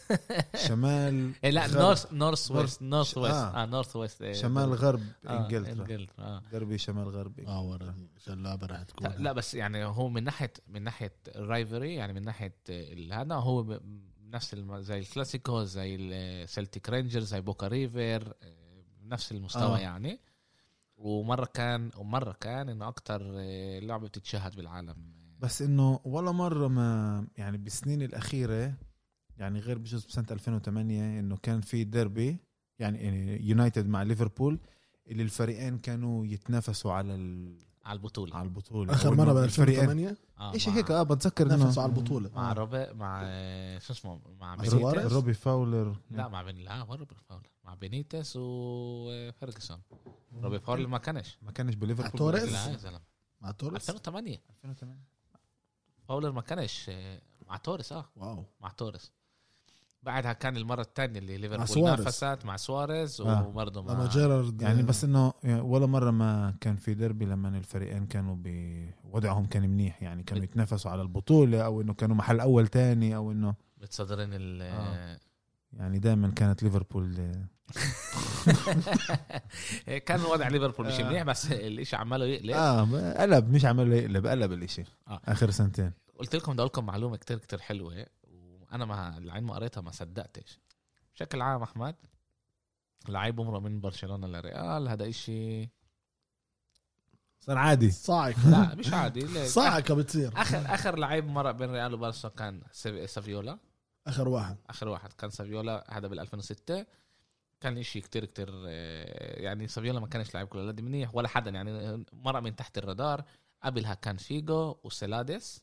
شمال إيه لا غرب. north north west north west آه. آه north west إيه. شمال غرب آه، إنجلترا إنجلترا ديربي شمال غرب آه ورا عشان اللعبه راح تكون لا بس يعني هو من ناحية من ناحية ال rivalry يعني من ناحية ال- هذا هو ب- نفس زي الكلاسيكو زي السلتيك رينجرز زي بوكا ريفير آه، نفس المستوى آه. آه. يعني ومرة كان ومرة كان إنه أكثر لعبة بتتشاهد بالعالم بس إنه ولا مرة ما يعني بالسنين الأخيرة يعني غير بجوز بسنة 2008 إنه كان في ديربي يعني يونايتد مع ليفربول اللي الفريقين كانوا يتنافسوا على ال... على البطولة. على البطولة. آخر مرة ب الفريقين 2008 آه إيش مع- هيك؟ آه بتذكر إنه نافسوا على البطولة. مع روبي مع شو اسمه؟ مع بينيتز؟ روبي فاولر. لا مع بين لا روبي فاولر. مع بينيتز وفيرجسون روبي فاولر ما كانش. ما كانش بليفربول. توريس؟ لا يا زلمة. مع توريس؟ 2008 2008 فاولر ما كانش آه، مع توريس آه. wow. مع توريس. بعدها كان المرة الثانية اللي ليفربول. نافست مع سواريز آه. وبرضه مع لما جيرارد يعني بس إنه يعني ولا مرة ما كان في ديربي لما الفريقين كانوا بوضعهم كان منيح يعني كانوا يتنافسوا على البطولة أو إنه كانوا محل أول تاني أو إنه متصدرين ال آه. يعني دائما كانت ليفربول كان وضع ليفربول مش آه. منيح بس الإشي عماله يقلب آه قلب مش عمل يقلب قلب الإشي آه. آخر سنتين قلت لكم بدي أقول لكم معلومة كتير كتير حلوة وأنا ما العين ما قريتها ما صدقتش. بشكل عام أحمد لعيب بمرق من برشلونة لريال هذا إشي صار عادي. صاعقه لا مش عادي. ليه؟ صاعقه بتصير. اخر آخر لعيب مرق بين ريال وبارسا كان سافي- سافيولا. آخر واحد. آخر واحد كان سافيولا هذا بال 2006 كان إشي كتير كتير آه، يعني سافيولا ما كانش لاعب كل منيح ولا حدا يعني مرق من تحت الرادار. قبلها كان فيجو وسيلاديس.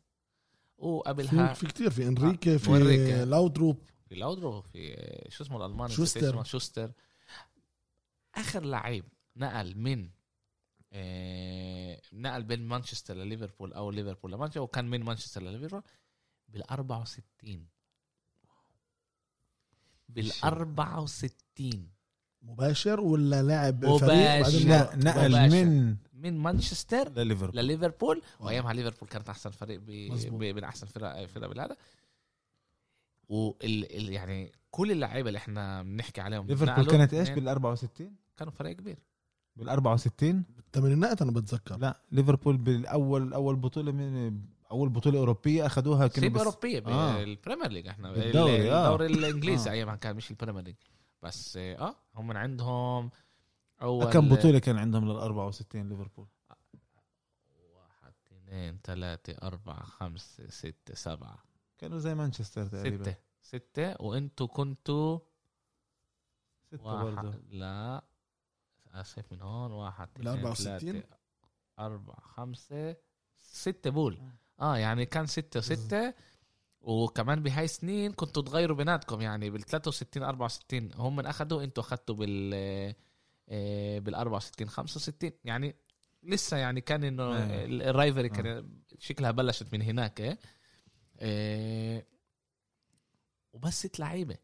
وقبلها في كتير في انريكي في وإنريكي. لاودروب في لاودرو في شو اسمه الألماني شوستر. اسمه، شوستر آخر لعيب نقل من آه، نقل بين مانشستر لليفربول أو ليفربول لمانشستر وكان من مانشستر لليفربول بال 64 بال 64 مباشر ولا لاعب مباشر. نقل مباشر. من من مانشستر لليفربول لليفربول واو. وأيامها ليفربول كانت أحسن فريق ب... ب... من أحسن فرق فرق بالهذا. وال ال... يعني كل اللعيبة اللي إحنا بنحكي عليهم ليفربول كانت إيش؟ بال 64 كانوا فريق كبير. بال 64 بالثمانينات أنا بتذكر. لا ليفربول بالأول أول بطولة من أول بطولة أوروبية أخذوها كانوا سيب بس أوروبية آه. بال Premier League. إحنا بالدوري، آه. الدوري الإنجليزي آه. أيامها كان مش ال Premier League. بس آه هم من عندهم اول كم بطولة كان عندهم لل 64 ليفربول؟ واحد اثنين ثلاثة أربعة خمسة ستة سبعة. كانوا زي مانشستر تقريبا. ستة. ستة وانتوا كنتوا ستة واحد برضه لا آسف من هون واحد اثنين 64 ثلاثة أربعة خمسة ستة بول. آه. يعني كان ستة وستة. وكمان بهاي السنين كنتوا تغيروا بيناتكم يعني بال 63 64 هم من اخذوا أنتوا اخذتوا بال آه، بال 64 65 يعني لسه يعني كان إنه آه. ال- ال rivalry كان شكلها بلشت من هناك إيه. آه، وبس ست لعيبة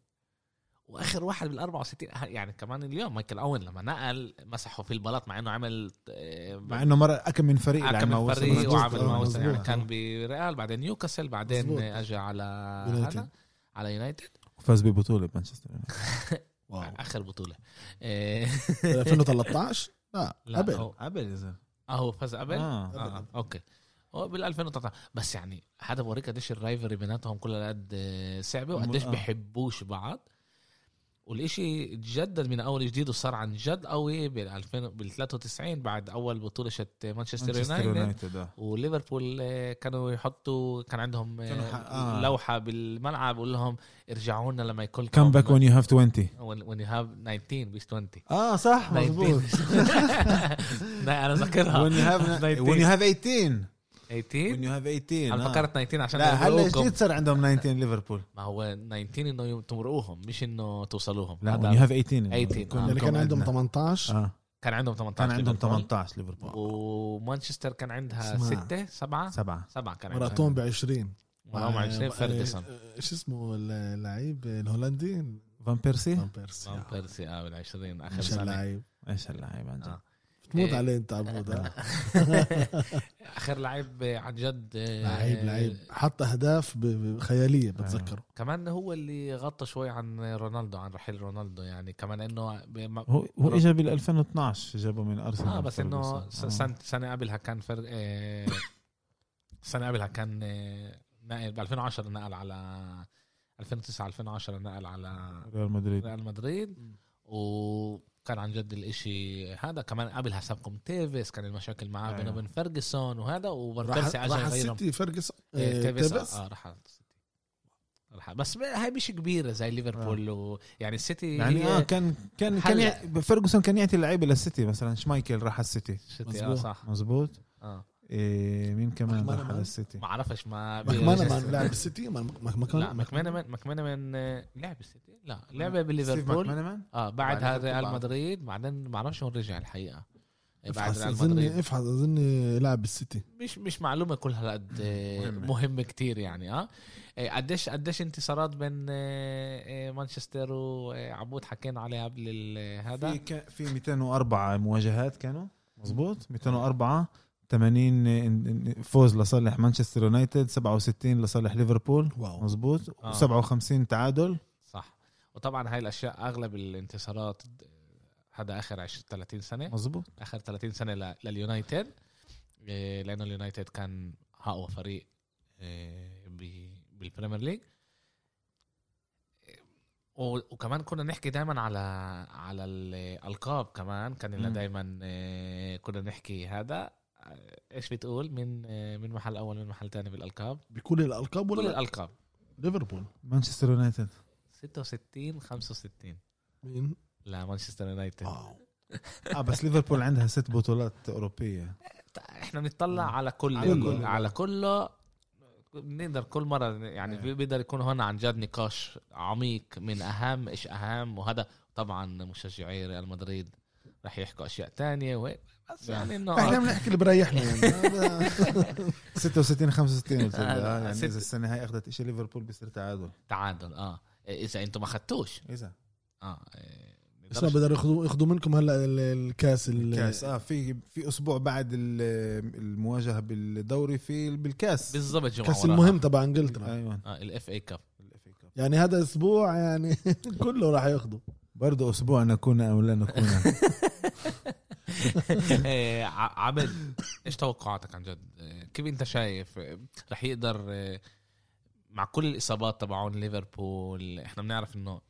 وآخر واحد بال 64 يعني كمان اليوم مايكل أوين لما نقل مسحه في البلاط مع إنه عمل آه، مع إنه مر اكم من فريق لعب كم ما وصل. فريق وعمل آه، موسم يعني كان آه. بريال بعدين نيوكاسل بعدين. اجى على. هذا على يونايتد فاز ببطولة مانشستر واو. آخر بطولة. إيه 2013 لا لا قبل. هو قبل يا زلمة. آه هو فاز قبل؟ آه. آه. آه. أوكي. هو بال 2013 بس يعني هذا بوريك قديش ال rivalry بيناتهم كل قد آه، صعبة وقديش آه. بيحبوش بعض. والإشي تجدد من أول جديد وصار عن جد قوي بال 2000 بال 93 بعد أول بطولة شت مانشستر يونايتد آه. وليفربول آه، كانوا يحطوا كان عندهم آه، كانوا آه. لوحة بالملعب بقول لهم ارجعوا لنا لما يكون come back when you have 20 when you have 19 بس 20 آه صح مظبوط 19 لا، أنا ذاكرها when you have 19. when you have 18 when 18 you have 18 أنا آه. فكرت 19 عشان لا هلا. جديد صار عندهم 19 ليفربول ما هو 19 إنه تمرقوهم مش إنه توصلوهم لا when you have 18 18. كنا- آه. يعني كان عندهم عندنا. 18 آه كان عندهم 18 كان عندهم ليفربول. 18 ليفربول ومانشستر كان عندها اسمع. 6 7 سبعة سبعة كان عندها مرقتهم ب 20 وهم 20 فيرجسون إيش اسمه اللعيب الهولندي فان بيرسي فان بيرسي فان بيرسي آه بال 20 اخر سنة اللعيب إيش اللاعب عن جد آه. تموت إيه. عليه أنت عبود آه. آخر لعيب عن جد آه، لعيب لعيب. حط أهداف خياليه بتذكره. كمان هو اللي غطى شوي عن رونالدو عن رحيل رونالدو يعني. كمان إنه ب- هو هو اجى بال 2012 جابه من أرسنال آه بس إنه. س- سنه سنة قبلها كان فرق آه، سنة قبلها كان آه، نقل ب 2010 نقل على 2009 2010 نقل على ريال مدريد. ريال مدريد. وكان عن جد الإشي هذا. كمان قبلها سابكم تيفيس كان المشاكل معاه أيوة. بينه وبين فيرجسون وهذا وفان راح راح السيتي فيرجسون إيه، آه، تيفيس آه راح السيتي. راح. بس هاي مش كبيرة زي ليفربول ويعني السيتي يعني آه كان كان كان فيرجسون كان يعطي اللعيبة للسيتي مثلا شمايكل راح السيتي. السيتي آه. صح. مزبوط آه. إيه مين كمان راح على مان. السيتي؟ ما عرفش ما ماكمانامان. لاعب السيتي ما- ما- ما كان لا ماكمانامان ماكمانامان آه، لعب السيتي. لا لعب ستيف بليفربول؟ آه بعد بعدها ليفربول ريال بعد. مدريد بعدين ما بعرفش وين رجع الحقيقة. بعد افحص ريال اظن مدريد. افحص اظن لاعب بالسيتي. مش مش معلومة كلها هالقد آه، مهمة. مهمه كتير يعني آه. آه، قديش قديش انتصارات بين آه، آه، مانشستر وعبود حكينا عليها قبل هذا؟ في في 204 مواجهات كانوا؟ مزبوط 204 80 إن- إن- فوز لصالح مانشستر يونايتد 67 لصالح ليفربول. واو. مزبوط آه. و57 تعادل. صح. وطبعا هاي الأشياء أغلب الانتصارات آه، هذا آخر 20 30 سنة. مزبوط آخر 30 سنة لليونايتد. إيه، لأنه اليونايتد كان أقوى فريق ب- بال Premier League. وكمان كنا نحكي دائما على على الألقاب كمان. كان لنا مم. دائما كنا نحكي هذا. آه، إيش بتقول؟ من آه، من محل أول من محل ثاني بالألقاب؟ بكل الألقاب ولا لا؟ الألقاب. ليفربول. مانشستر يونايتد. 66 65 مين؟ لا مانشستر يونايتد. واو. آه بس ليفربول عندها ست بطولات أوروبية. إحنا بنطلع مم. على كل على على, كل. على كله. بنقدر كل مرة يعني إيه. بيقدر يكون هنا عن جد نقاش عميق من أهم إيش أهم. وهذا طبعا مشجعي ريال مدريد رح يحكوا أشياء تانية. وهيك. بس يعني إنه إحنا بنحكي اللي بريحنا يعني. هذا 66 65 قلت لي، آه، آه يعني إذا السنة هاي أخذت شيء ليفربول بيصير تعادل. تعادل آه. إذا أنتم ما أخذتوش. إذا. آه إيه، بس بدهم ياخذوا ياخذوا منكم هلأ ال- الكاس ال- الكاس آه في في أسبوع بعد ال- المواجهة بالدوري في بالكاس. بالضبط جمعة كاس وراها. المهم تبع إنجلترا. أيوه. آه ال FA Cup يعني هذا أسبوع يعني كله راح ياخذوا. برضه أسبوع نكون أو لا نكون. عبد إيش توقعاتك عن جد؟ إيه، كيف أنت شايف؟ إيه، رح يقدر مع كل الإصابات تبعون ليفربول إحنا بنعرف إنه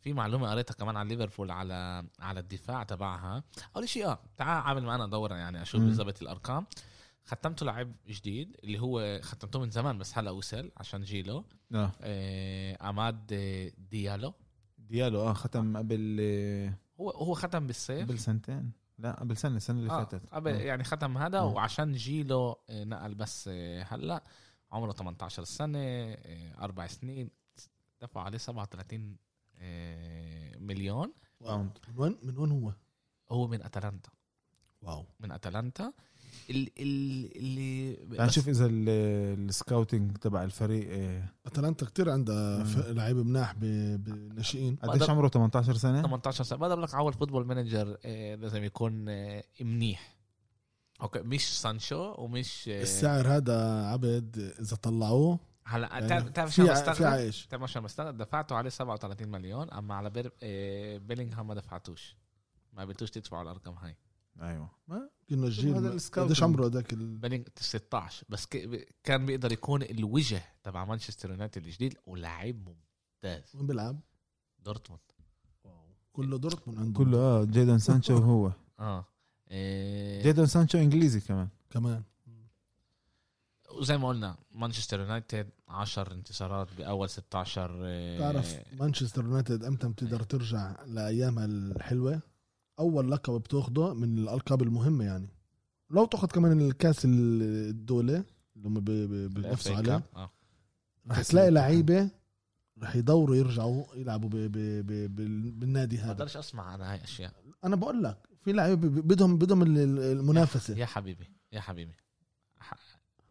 في معلومة قريتها كمان عن ليفربول على على الدفاع تبعها. أول شيء آه تعال عامل معنا دورة يعني أشوف. بالضبط الأرقام. ختمته لعب جديد اللي هو ختمته من زمان بس هلا وصل عشان جيله آه. إيه، عماد إيه، ديالو. ديالو آه ختم قبل هو هو ختم بالصيف. قبل سنتين. لا قبل سنة السنة اللي آه فاتت قبل. يعني ختم هذا آه. وعشان جيله نقل بس آه، هلأ عمره 18 سنة آه، أربع سنين دفع عليه 37 آه، مليون pound من وين من وين هو؟ هو من أتلانتا واو من أتلانتا اللي نشوف إذا ال- ال scouting تبع الفريق إيه، أتلانتا كتير عندها لعيبه مناح ب- بالناشئين قديش عمره؟ 18 سنة؟ 18 سنة. بقدر لك عوض Football Manager آه، لازم يكون آه، منيح. أوكي مش سانشو ومش آه، السعر هذا عبد إذا طلعوه. هلا يعني تعرف شو مستغرب عيش تعرف شو مستغرب دفعتوا عليه 37 مليون أما على بير... آه، بيلينغهام ما دفعتوش. ما بدوش تدفعوا الأرقام هاي. أيوه. ما كنا هذا الجيل. قديش عمره هذاك ال... بيلينغهام 16 بس ك... كان بيقدر يكون الوجه تبع مانشستر يونايتد الجديد ولاعب ممتاز. وين بيلعب؟ دورتموند. كله دورتموند عنده كله آه جيدون سانشو وهو آه. إيه... جيدون سانشو إنجليزي كمان. كمان. وزي ما قلنا مانشستر يونايتد 10 انتصارات بأول 16 آه، تعرف مانشستر يونايتد أمتى بتقدر ترجع لايامها الحلوة؟ أول لقب بتاخده من الألقاب المهمة يعني. لو تاخذ كمان الكاس الدولة اللي هم بينافسوا عليه. آه. رح تلاقي لعيبة رح يدوروا يرجعوا يلعبوا ب ب ب بال- بالنادي ما هذا. بقدرش أسمع أنا هاي أشياء. أنا بقول لك في لعيبة بدهم بدهم ال- ال- المنافسة. يا حبيبي يا حبيبي.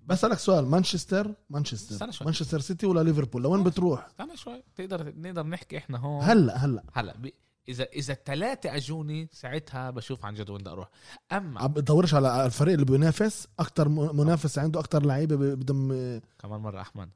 بسالك سؤال مانشستر؟ مانشستر. مانشستر سيتي ولا ليفربول؟ لوين بتروح؟ استنى شوي. تقدر نقدر نحكي إحنا هون؟ هلأ هلأ. هلأ. اذا إذا الثلاثه أجوني ساعتها بشوف عن جد وين بدي أروح. أما عم بدورش على الفريق اللي بينافس أكثر منافس عنده أكثر لعيبة بدهم كمان مرة أحمد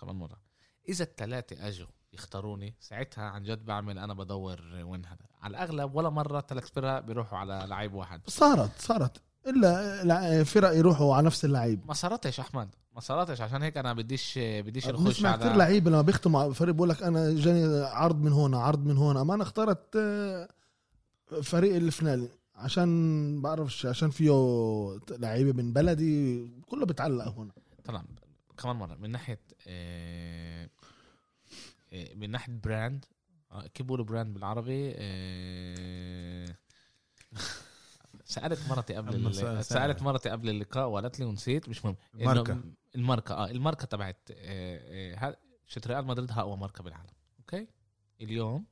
كمان مرة. إذا الثلاثه أجوا يختاروني ساعتها عن جد بعمل أنا بدور وين هذا. على الأغلب ولا مرة ثلاث فرق بيروحوا على لعيب واحد. صارت صارت. إلا فرق يروحوا على نفس اللعيب. ما صارتش أحمد ما صارتش عشان هيك أنا بديش بديش نخش كثير على لعيبه لما بيختموا على فريق بقول لك أنا جاني عرض من هون عرض من هون. أما أنا اخترت آه، فريق الفلاني عشان بعرفش عشان فيه لعيبة من بلدي كله بتعلق هون. طبعا كمان مرة من ناحية آه، آه، من ناحية براند كيف بيقولوا براند بالعربي سألت مرتي قبل أما ال- سأل- سألت مرتي قبل اللقاء وقالت لي ونسيت مش مهم. إنه الماركة. الماركة آه الماركة تبعت آه، آه، شت ريال مدريد اقوى ماركة بالعالم أوكي؟ اليوم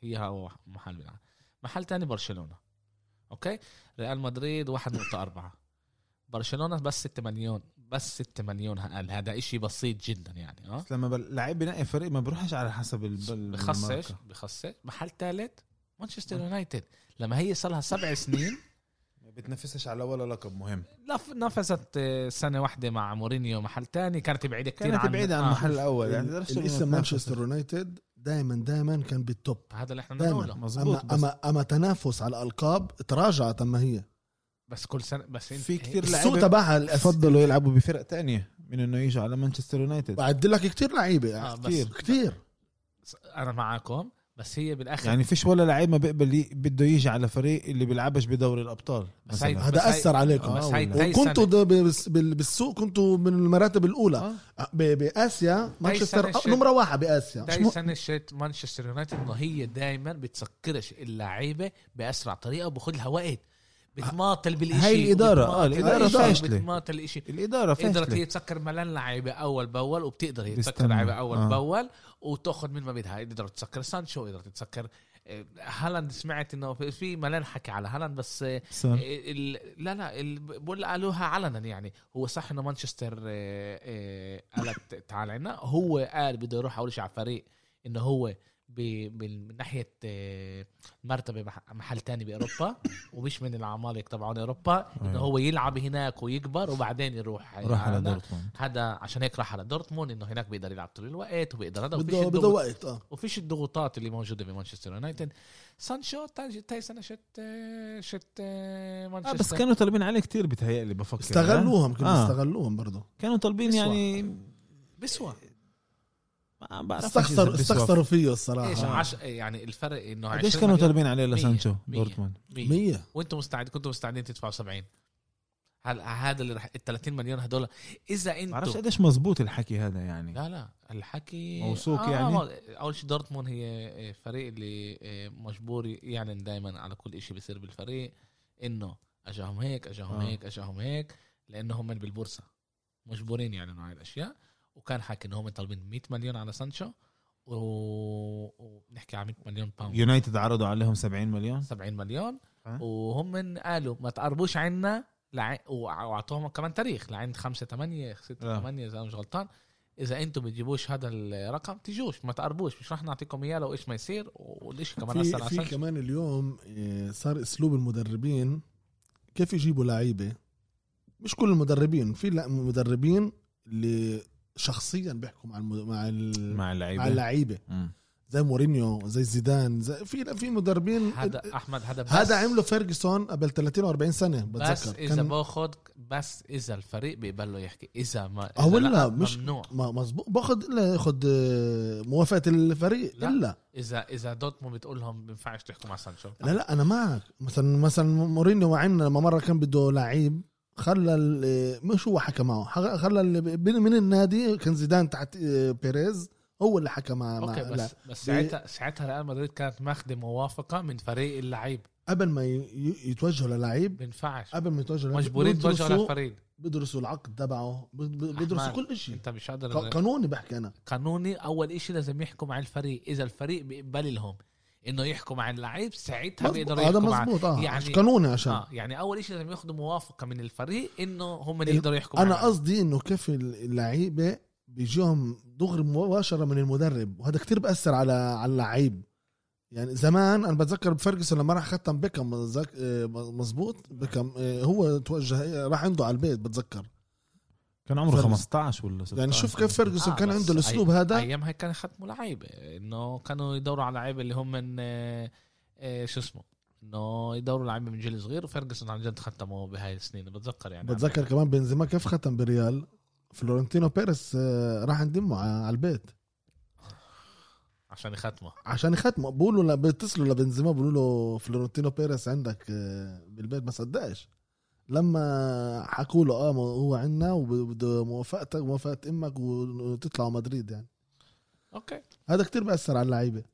هي اقوى محل بالعالم. محل تاني برشلونة أوكي؟ ريال مدريد 1.4 برشلونة بس 6 مليون بس 6 مليون أقل هذا إشي بسيط جدا يعني آه؟ بس لما بل- لعيب بنقي فريق ما بروحش على حسب ال- ال- بخصش. بخصش محل ثالث مانشستر يونايتد. لما هي صار لها سبع سنين بتنافسش على ولا لقب مهم. نافست آه، سنة واحدة مع مورينيو محل تاني كانت بعيدة كثير كانت بعيدة عن آه. المحل الأول يعني الاسم تنافس. مانشستر يونايتد دائما دائما كان بال top هذا اللي إحنا بدنا دائما نقوله مظبوط، اما بس- اما أما تنافس على الألقاب تراجعت أما هي. بس كل سنة بس في كتير السوق لعيبة تبعها الأس- بفضلوا يلعبوا بفرق تانية من إنه يجوا على مانشستر يونايتد. بعد لك كتير لعيبة آه، بس- كتير كتير. أنا معاكم. بس هي بالآخر يعني فيش ولا لعيب ما بيقبل ي- بده يجي على فريق اللي بيلعبش بدوري الأبطال هذا أثر عليكم. بس آه، وكنتوا بس- بال- بالسوق كنتوا من المراتب الأولى. آه. ب- بآسيا مانشستر نمرة واحد بآسيا. شمو- سنة شت مانشستر يونايتد إنه هي دائما بتسكرش اللعيبة بأسرع طريقة وباخذ لها وقت بتماطل بالشيء هاي الإدارة، آه، الإدارة الإدارة فاشلة. بتماطل الشيء الإدارة قدرت هي فاشله تسكر ملان لعيبة أول بأول وبتقدر هي تسكر. لعيبة أول آه. بأول وتأخذ من ما بدها قدرت تسكر سانشو قدرت تسكر آه، هالاند سمعت إنه في- ملان حكي على هالاند بس آه، صار. ال... لا لا ال... بقول قالوها علنا يعني هو صح إنه مانشستر آه، آه، قالت تعال عنا هو قال بده يروح أول شيء على فريق إنه هو من ناحية آه، مرتبة مح- محل تاني بأوروبا ومش من العمالقه تبعون أوروبا إنه أيوة. هو يلعب هناك ويكبر وبعدين يروح راح على هذا- دورتموند. هذا عشان هيك راح على دورتموند إنه هناك بيقدر يلعب طول الوقت وبيقدر هذا وفيش بده وقت آه. وفيش الضغوطات اللي موجودة بمانشستر يونايتد. سانشو تاني تاني سنة شت شت آه مانشستر. بس كانوا طالبين عليه كتير بتهيألي بفكر. استغلوهم كانوا آه. استغلوهم برضه كانوا طالبين. يعني بسوى ما بعرفش استخسر إذا بيسوى. استخسروا فيه إيش الصراحه عش... يعني الفرق إنه قديش 20 كانوا طالبين عليه. لسانشو. دورتموند 100 100 وأنتم مستعد كنتوا مستعدين تدفعوا 70 هل هذا اللي رح ال 30 مليون هدول إذا ما بعرفش أنتم قديش مزبوط الحكي هذا يعني لا لا الحكي موثوق آه يعني؟ أول شيء دورتموند هي فريق اللي آه، مجبور يعلن دائما على كل شيء بيصير بالفريق إنه أجاهم هيك أجاهم آه. هيك أجاهم هيك لأنه هم بالبورصة مجبورين يعلنوا هاي الأشياء وكان حكي انه هم طالبين 100 مليون على سانشو و- وبنحكي على 100 مليون pound يونايتد عرضوا عليهم 70 مليون 70 مليون أه. وهم من قالوا ما تقربوش عنا لع... وأعطوهم كمان تاريخ لعند 5 8 6 آه. 8 إذا أنا مش غلطان إذا أنتم بتجيبوش هذا الرقم تجوش ما تقربوش مش رح نعطيكم إياه لو إيش ما يصير والشيء كمان في أثر على في. كمان اليوم آه، صار أسلوب المدربين كيف يجيبوا لعيبة مش كل المدربين في مدربين اللي شخصيا بيحكوا مع المد... مع ال... مع اللعيبة. مع اللعيبة. زي مورينيو زي زيدان زي في في مدربين هذا أحمد هذا بس هذا عمله فيرجسون قبل 30 و 40 سنة بس بتذكر. إذا كان باخذ بس إذا الفريق بيقبل له يحكي إذا ما هو إذا لا، مش- ممنوع. ما مزبوط باخذ إلا ياخذ آه، موافقة الفريق لا. إلا. إذا إذا دورتموند بتقول لهم ما بينفعش تحكوا مع سانشو. لا لا أنا معك. مثلا مثلا مورينيو وعنا لما مرة كان بده لعيب خلى مش هو حكى معه. خلى من النادي كان زيدان تحت آه، بيريز هو اللي حكى مع, مع أوكي لا. بس بس ساعتها ساعتها ريال مدريد كانت ماخذه موافقة من فريق اللعيب. قبل ما يتوجهوا للعيب بينفعش. قبل ما يتوجهوا للعيب مجبورين توجهوا بيدرسوا- للفريق. بيدرسوا العقد تبعه ب- ب- بيدرسوا أحمد، كل شيء أنت مش قادر قانوني بحكي أنا. قانوني أول إشي لازم يحكوا مع الفريق. إذا الفريق بيقبل لهم إنه يحكوا مع اللعيب ساعتها مزبوط. بيقدروا هذا يحكوا مع مزبوط آه يعني- يعني قانوني عشان آه يعني أول إشي لازم ياخذوا موافقة من الفريق إنه هم اللي ال- يقدروا يحكوا أنا. قصدي إنه كيف اللعيبة بيجيهم دغري مباشرة من المدرب وهذا كتير بأثر على على اللعيب يعني زمان أنا بتذكر بفيرجسون لما راح ختم بيكم مزك- آه، مزبوط بيكم آه، هو توجه راح عنده على البيت بتذكر كان عمره فرز. 15 ولا 16 يعني شوف كيف فرجسون آه، كان عنده الأسلوب أي- هذا. ايامها هيك كانوا يختموا لعيبة. إنه كانوا يدوروا على لعيبة اللي هم من آه، آه، شو اسمه؟ إنه يدوروا لعيبة من جيل صغير. وفيرجسون عن جد ختموا بهاي السنين. بتذكر يعني. بتذكر كمان بنزيما كيف ختم بريال؟ فلورنتينو بيريس آه، راح ندمه ع- على البيت. عشان يختموا عشان يختموا بقولوا بيتصلوا لبنزيما بيقولوا له فلورنتينو بيريس عندك آه، بالبيت ما صدقش. لما حكوا له آه هو عندنا وبده موافقتك موافقه أمك وتطلعوا مدريد يعني. أوكي. هذا كتير بأثر على اللعيبة.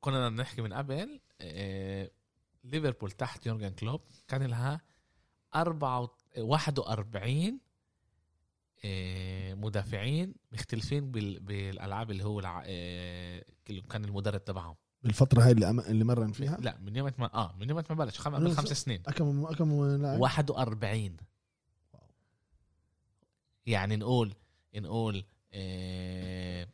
كنا نحكي من قبل آه، ليفربول تحت يورجن كلوب كان لها أربعة 41 آه، مدافعين مختلفين بال- بالألعاب اللي هو آه، كان المدرب تبعهم. بالفترة هاي اللي أم- اللي مرن فيها؟ لا من يوم ما آه من يوم ما بلش خم... من خمس سنين. كم كم لاعب؟ 41 يعني نقول نقول آه،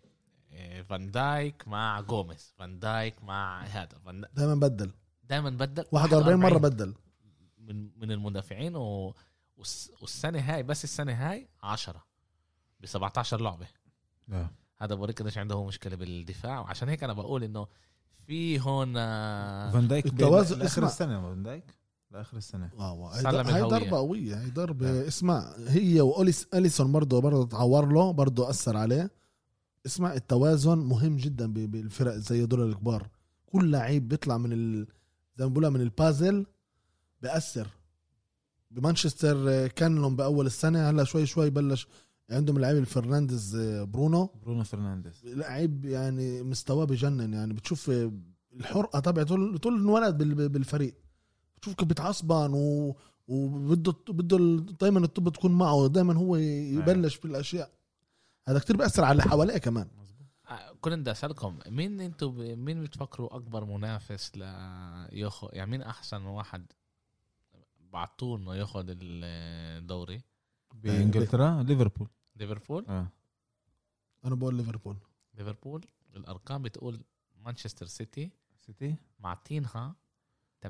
آه، فان دايك مع جوميز فان دايك مع هذا. فان دائما بدل. دائما بدل. 41 مرة بدل. من من المدافعين و... والس- والسنة هاي بس السنة هاي 10 ب 17 لعبة. لا. هذا بوريك قديش عنده مشكلة بالدفاع. وعشان هيك أنا بقول إنه في هون آه، فان دايك التوازن- لآخر اسمع. السنة فان دايك؟ لآخر السنة. wow هاي. ضربة قوية هاي ضربة. نعم. اسمع هي واوليس أليسون برضه برضه تعور له برضه أثر عليه. اسمع التوازن مهم جدا ب- بالفرق زي دول الكبار. كل لعيب بيطلع من ال... زي ما بقولها من البازل بأثر بمانشستر آه، كان لهم بأول السنة هلأ شوي شوي بلش عندهم اللعيب الفرنانديز آه، برونو. برونو فرنانديز. لعيب يعني مستواه بجنن يعني. بتشوف الحرقة تبعته طول انولد بال- بالفريق. بتشوف كيف بيتعصبن و وبده بده دائما الطابة تكون معه. دائما هو يبلش بالاشياء هذا كتير بأثر على اللي حواليه كمان. آه، كنت بدي أسألكم مين أنتوا ب... مين بتفكروا أكبر منافس لياخذ يعني مين أحسن واحد بعتوه إنه ياخذ الدوري بإنجلترا ليفربول. ليفربول؟ آه. أنا بقول ليفربول. ليفربول. الأرقام بتقول مانشستر سيتي سيتي. معطينها 68%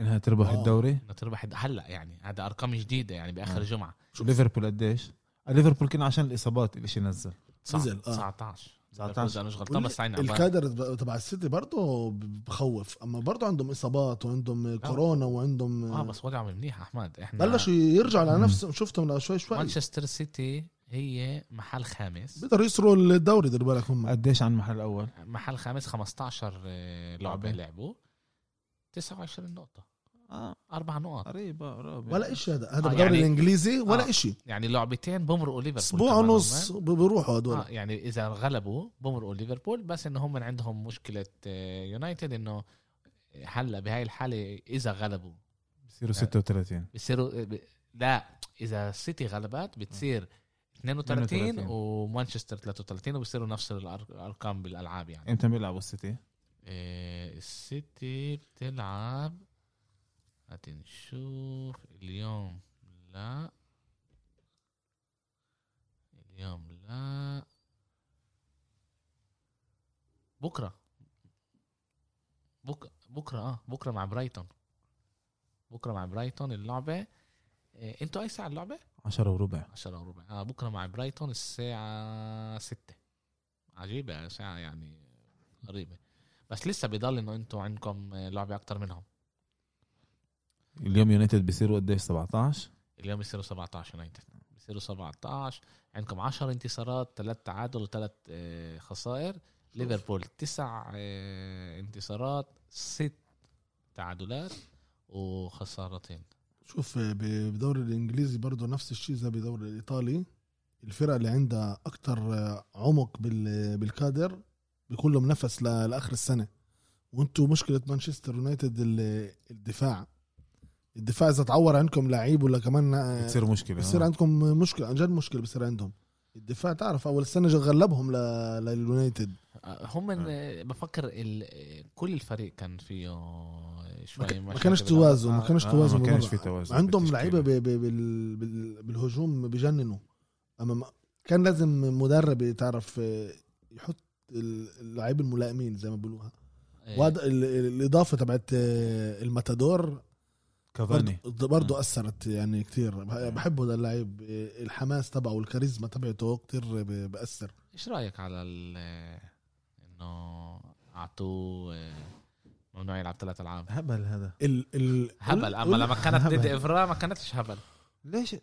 إنها تربح آه. الدوري. انه تربح هلأ يعني هذا أرقام جديدة يعني بآخر آه. الجمعه ليفربول قديش؟ آه، ليفربول كان عشان الإصابات الاشي نزل. نزل، آه. 19 19. أنا مش غلطان بس عيني. الكادر تبع السيتي برضه بخوف أما برضه عندهم إصابات وعندهم كورونا وعندهم آه بس وضعهم منيح أحمد إحنا بلشوا يرجعوا على. نفسهم شفتهم شوي شوي مانشستر سيتي هي محل خامس بيقدروا يسروا الدوري دير بالك هم قديش عن المحل الأول؟ محل خامس 15 آه، لعبة. لعبوا 29 نقطة آه. أربع نقط. قريب آه، قريب ولا شيء هذا. هذا آه، بالدوري يعني- الإنجليزي ولا آه. شيء يعني لعبتين بمرقوا ليفربول أسبوع ونص بيروحوا هدول. آه يعني إذا غلبوا بمرقوا ليفربول بس انه هم عندهم مشكلة آه، يونايتد إنه هلا بهاي الحالة إذا غلبوا. بصيروا 36 بصيروا ب... لا إذا السيتي غلبت بتصير 32 32. ومانشستر 33 وبصيروا نفس الارقام بالألعاب يعني. إمتى بيلعبوا السيتي؟ آه، السيتي بتلعب هاتي نشوف. اليوم لا. اليوم لا. بكرة. بك... بكرة آه بكرة مع برايتون. بكرة مع برايتون اللعبة. إيه أنتوا أي ساعة اللعبة؟ 10 وربع. 10 وربع. آه بكرة مع برايتون الساعة 6 عجيبة ساعة يعني قريبة. بس لسه بضل إنه أنتوا عندكم لعبة أكتر منهم. اليوم يونايتد بيصيروا قديش 17 اليوم بيصيروا 17 يونايتد. بيصيروا 17 عندكم 10 انتصارات ثلاث تعادل وثلاث آه، خسائر. ليفربول تسع آه، انتصارات ست تعادلات وخسارتين. شوف ب- بالدوري الإنجليزي برضه نفس الشيء زي بالدوري الإيطالي. الفرق اللي عندها أكتر عمق بال- بالكادر بيكون لهم نفس لآخر السنة. وأنتم مشكلة مانشستر يونايتد ال- الدفاع. الدفاع إذا تعور عندكم لعيب ولا كمان آه، بتصير مشكلة بصير آه. عندكم مشكلة عن جد مشكلة بصير عندهم الدفاع تعرف أول السنة غلبهم ل- لليونايتد آه، هم. بفكر ال... كل الفريق كان فيه شوي ما, كانش. توازن ما كانش توازن ما كانش. في توازن عندهم. لعيبة ب- ب- بال- بال- بالهجوم بجننوا أما ما- كان لازم مدرب تعرف يحط ال- اللعيبه الملائمين زي ما بيقولوها آه، وهذا ال- ال- الإضافة تبعت الماتادور كافاني برضه أثرت يعني كثير. بحبه هذا اللعيب آه، الحماس تبعه والكاريزما تبعته كثير بأثر. إيش رأيك على إنه أعطوه آه، ممنوع يلعب ثلاث العاب؟ هبل هذا. ال ال هبل. أما لما كانت ضد. إيفرا ما كانتش هبل. ليش؟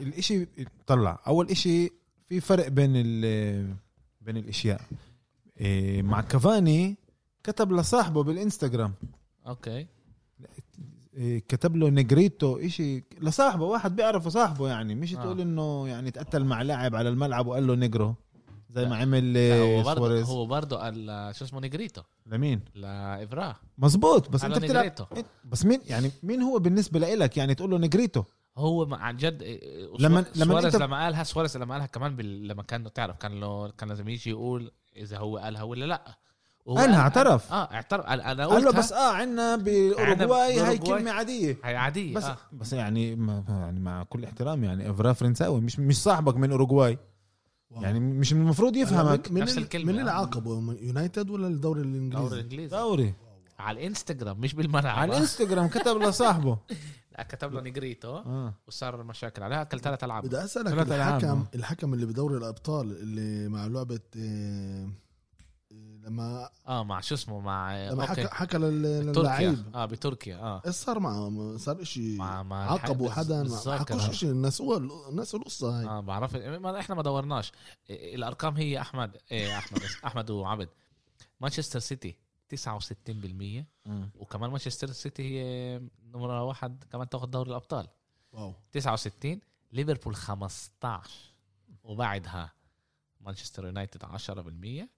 الإشي طلع. أول إشي في فرق بين ال بين الأشياء. إيه، مع كافاني كتب لصاحبه بالإنستغرام. أوكي. كتب له negrito إشي لصاحبه واحد بيعرفه صاحبه يعني مش آه. تقول إنه يعني تقتل مع لاعب على الملعب وقال له negro زي. ما عمل لا، هو برضه سواريز. هو برضه قال شو اسمه negrito لمين؟ لإيفرا مزبوط بس أنت بتلعب. بس مين يعني مين هو بالنسبة لإلك؟ يعني تقول له negrito. هو عن جد إيه، لما- لما سواريز لما قالها سواريز لما قالها كمان بال... لما كان تعرف كان له كان لازم يجي يقول إذا هو قالها ولا لأ. قال- اعترف. آه اعترف أنا أنا قال له بس آه عندنا بأوروغواي هاي. كلمة عادية هي عادية بس آه. بس يعني ما يعني مع كل احترام يعني إيفرا فرنساوي مش مش صاحبك من أوروغواي. يعني مش المفروض يفهمك من, نفس من, الكلمة. من اللي عاقبه من يونايتد ولا الدوري دوري الإنجليزي الانجليزي دوري على الإنستغرام مش بالملعب على آه. الإنستغرام كتب لصاحبه لا كتب له نيجريتو آه وصار مشاكل عليها أكل ثلاث ألعاب بدي أسألك. الحكم الحكم اللي بدوري الأبطال اللي مع لعبة آه، آه، لما آه مع شو اسمه مع لما حكى حكى للعيب. آه بتركيا آه. إيش صار معه؟ صار إشي مع مع عاقبوا الح- حدا؟ ما. حكوش إشي الناس هو الناس القصة هاي. آه بعرف ما إحنا ما دورناش. إيه، الأرقام هي أحمد إيه أحمد أحمد وعبد. مانشستر سيتي 69% وكمان مانشستر سيتي هي نمرة واحد كمان تاخذ دوري الأبطال. واو. 69 ليفربول 15 وبعدها مانشستر يونايتد 10%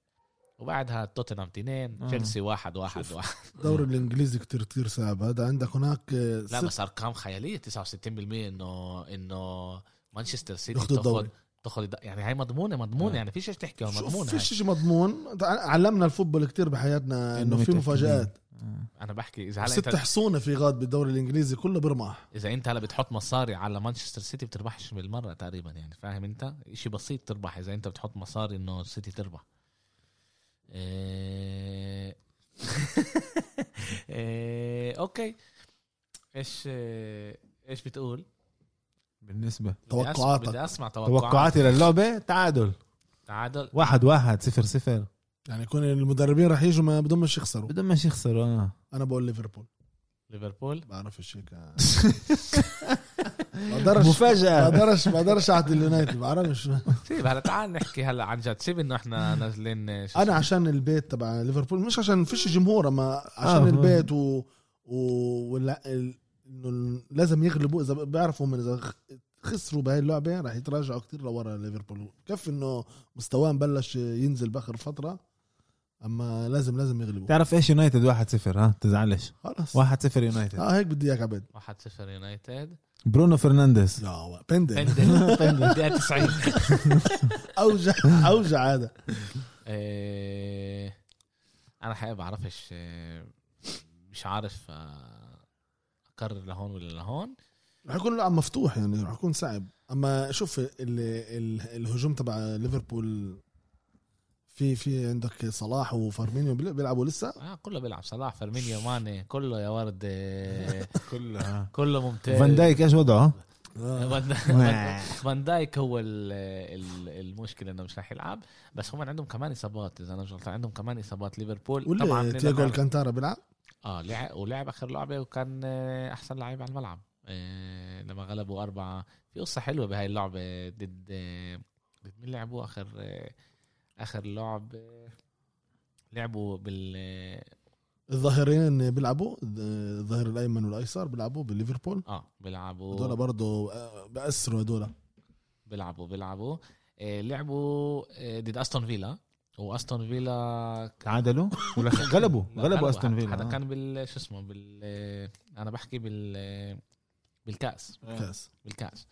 وبعدها توتنهام 2 آه. تشيلسي واحد واحد شوف. واحد الدوري الإنجليزي كتير كتير صعب هذا عندك هناك آه، لا بس أرقام خيالية 69% إنه إنه مانشستر سيتي تاخذ الدوري. تاخذ يعني هاي مضمونة مضمونة آه. يعني فيش إيش تحكي شوف مضمونة فيش. شيء مضمون علمنا ال football كتير بحياتنا إنه في متأكدين. مفاجآت أنا بحكي إذا هلا ست حصونه في غاد بالدوري الإنجليزي كله برمح إذا أنت هلا بتحط مصاري على مانشستر سيتي بتربحش بالمرة تقريبا يعني فاهم أنت شيء بسيط تربح إذا أنت بتحط مصاري إنه السيتي تربح. أوكي. إيش إيش بتقول؟ أسمع- توقعاتك. بدي أسمع توقعات توقعاتي للعبة؟ تعادل. تعادل. واحد واحد صفر صفر. يعني يكون المدربين رح يجوا ما بدهمش يخسروا. بدهم مش يخسروا آه. أنا بقول ليفربول. ليفربول؟ بعرفش هيك. بقدرش مفاجأة. بقدرش بقدرش أعطي اليونايتد بعرفش سيب هلا تعال نحكي هلا عن جد. سيب إنه إحنا نازلين شو أنا عشان البيت تبع ليفربول مش عشان فيش جمهور أما عشان آه. البيت و, و... ولا... ال... إنه لازم يغلبوا. إذا بيعرفوا من إذا خسروا بهاي اللعبة راح يتراجعوا كتير لورا ليفربول. كيف إنه مستواهم بلش ينزل بآخر فترة؟ أما لازم لازم يغلبوا. تعرف إيش يونايتد واحد صفر ها؟ تزعلش. خلص واحد صفر يونايتد. آه هيك بدي إياك عبد. 1-0 يونايتد. برونو فرنانديز. يا بندل بندل دقيقة 90 اوجع أوجع هذا. إيه، أنا حقيقة بعرفش إيه، مش عارف آه، تكرر لهون ولا لهون. رح يكون لعب مفتوح يعني رح يكون صعب. أما شوف ال ال الهجوم تبع ليفربول في في عندك صلاح وفيرمينو بيل- بيلعبوا لسه؟ آه كله بيلعب صلاح فيرمينو ماني كله يا ورد. آه، كلها كله ممتاز. فان دايك إيش وضعه؟ فان آه. فان دايك هو ال- ال- المشكلة إنه مش راح يلعب. بس هم عندهم كمان إصابات إذا أنا مش غلطان عندهم كمان إصابات. ليفربول طبعا ولا تياجو ألكانتارا بيلعب؟ آه لعب ولعب آخر لعبة وكان آه، أحسن لعيب على الملعب. آه، لما غلبوا أربعة. في قصة حلوة بهاي اللعبة ضد آه، ضد مين لعبوا آخر آه، آخر لعب آه، لعبوا بال آه، الظاهرين بيلعبوا الظاهر الأيمن والأيسر بيلعبوا بليفربول آه بيلعبوا هذول برضه بأثروا هذول بيلعبوا بيلعبوا. آه، لعبوا آه، ضد أستون فيلا. وأستون فيلا تعادلوا ولا غلبوا غلبوا أستون هذا فيلا آه. كان بال شو اسمه بال آه، أنا بحكي بال آه، بالكأس. كأس. بالكأس.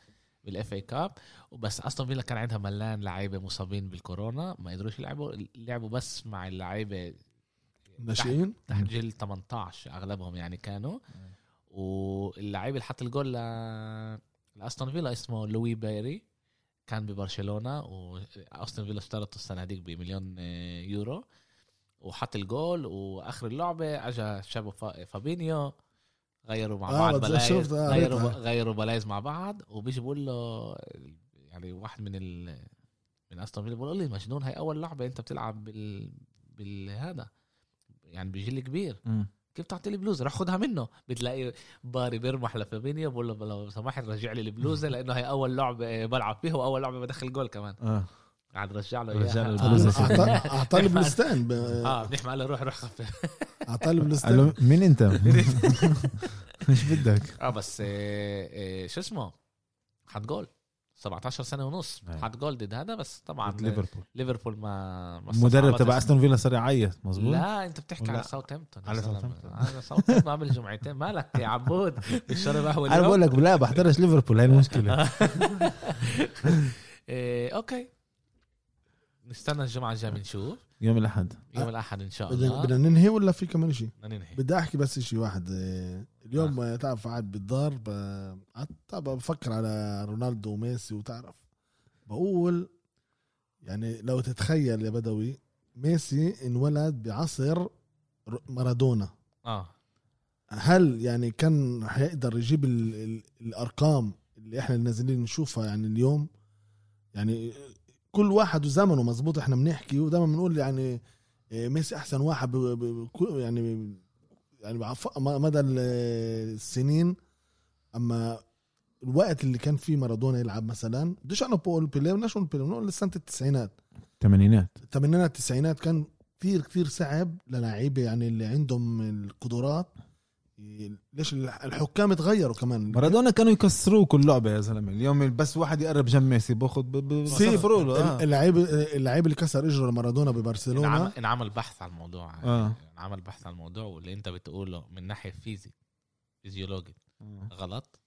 بال FA Cup وبس استون فيلا كان عندها ملان لعيبة مصابين بالكورونا ما قدروش يلعبوا لعبوا بس مع اللعيبة ناشئين تحت جيل 18 أغلبهم يعني كانوا. واللعيب اللي حط الجول ل- لأستون فيلا اسمه لوي بيري كان ببرشلونة وأستون فيلا اشترته السنة هذيك بمليون آه، يورو. وحط الجول وآخر اللعبة اجى شابو فا- فابينيو. غيروا مع آه، بعض بلايز آه، غيروا. غيروا بلايز مع بعض وبيجي بقول له يعني واحد من ال من أستون فيلا بقول لي مجنون هاي أول لعبة أنت بتلعب بال بالهذا يعني بجيل كبير مم. كيف تعطي لي بلوزة روح خدها منه بتلاقي باري بيرمح لفابينيو بقول له لو سمحت رجع لي البلوزة لأنه هي أول لعبة بلعب فيها وأول لعبة بدخل جول كمان آه قاعد رجع له رجع له اياها البلوزة. آه. أعطى- اعطاه البلوزتين ب- آه بنحمي قال له روح روح خفف اعطاه قال له البلوزتين مين أنت؟ مش بدك. آه بس آه آه شو اسمه؟ حط جول. 17 سنة ونص. أيوة. حط جول ضد هذا بس طبعا ليفربول. ليفربول ما ما المدرب. تبع أستون فيلا صار يعيط مزبوط لا أنت بتحكي على ساوثهامبتون. على. ساوثهامبتون. على ساوثهامبتون قبل جمعتين مالك يا عبود؟ اشرب قهوه أنا بقول لك لا بحضرش ليفربول هاي المشكلة. أوكي. نستنى الجمعة الجاية بنشوف. يوم الأحد. يوم الأحد إن شاء الله. بدنا ننهي ولا في كمان شيء بدنا ننهي. بدي أحكي بس شيء واحد. اليوم آه. تعرف قاعد بالدار ب- قعدت بفكر على رونالدو وميسي وتعرف. بقول يعني لو تتخيل يا بدوي ميسي انولد بعصر مارادونا. آه. هل يعني كان حيقدر يجيب ال ال الأرقام اللي إحنا نازلين نشوفها يعني اليوم؟ يعني كل واحد وزمنه مزبوط إحنا بنحكي ودائما بنقول يعني إيه، ميسي أحسن واحد يعني يعني مدى ال- السنين. أما الوقت اللي كان فيه مارادونا يلعب مثلا بديش أنا بقول بيليه بدناش نقول بيليه بنقول سنه التسعينات. الثمانينات. الثمانينات التسعينات كان كثير كثير صعب للاعيبة يعني اللي عندهم القدرات. ليش الح- الحكام تغيروا كمان؟ مارادونا كانوا يكسروه كل لعبة يا زلمة. اليوم بس واحد يقرب جنب ميسي بأخذ بصفروا له آه. اللعيب اللعيب اللي كسر إجرة لمارادونا ببرشلونة. انعمل, انعمل بحث على الموضوع. آه. انعمل بحث على الموضوع واللي انت بتقوله من ناحية فيزي فيزيولوجي. غلط.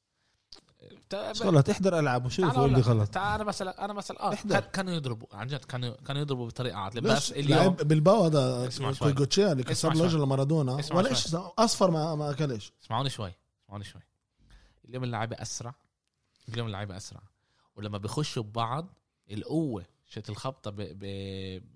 غلط احضر العب وشوف قول لي غلط تعال أنا مثلا أنا مثلا آه احضر. كان- كانوا يضربوا عن جد كانوا كانوا يضربوا بطريقة عاطله ليش بس اليوم بالباو هذا. كويجوتشيا اللي كسر له. اجره لمارادونا ولا. شيء أصفر ما ما أكلش اسمعوني شوي اسمعوني شوي اليوم اللعيبه أسرع اليوم اللعيبه أسرع ولما بيخشوا ببعض القوة شت الخبطة.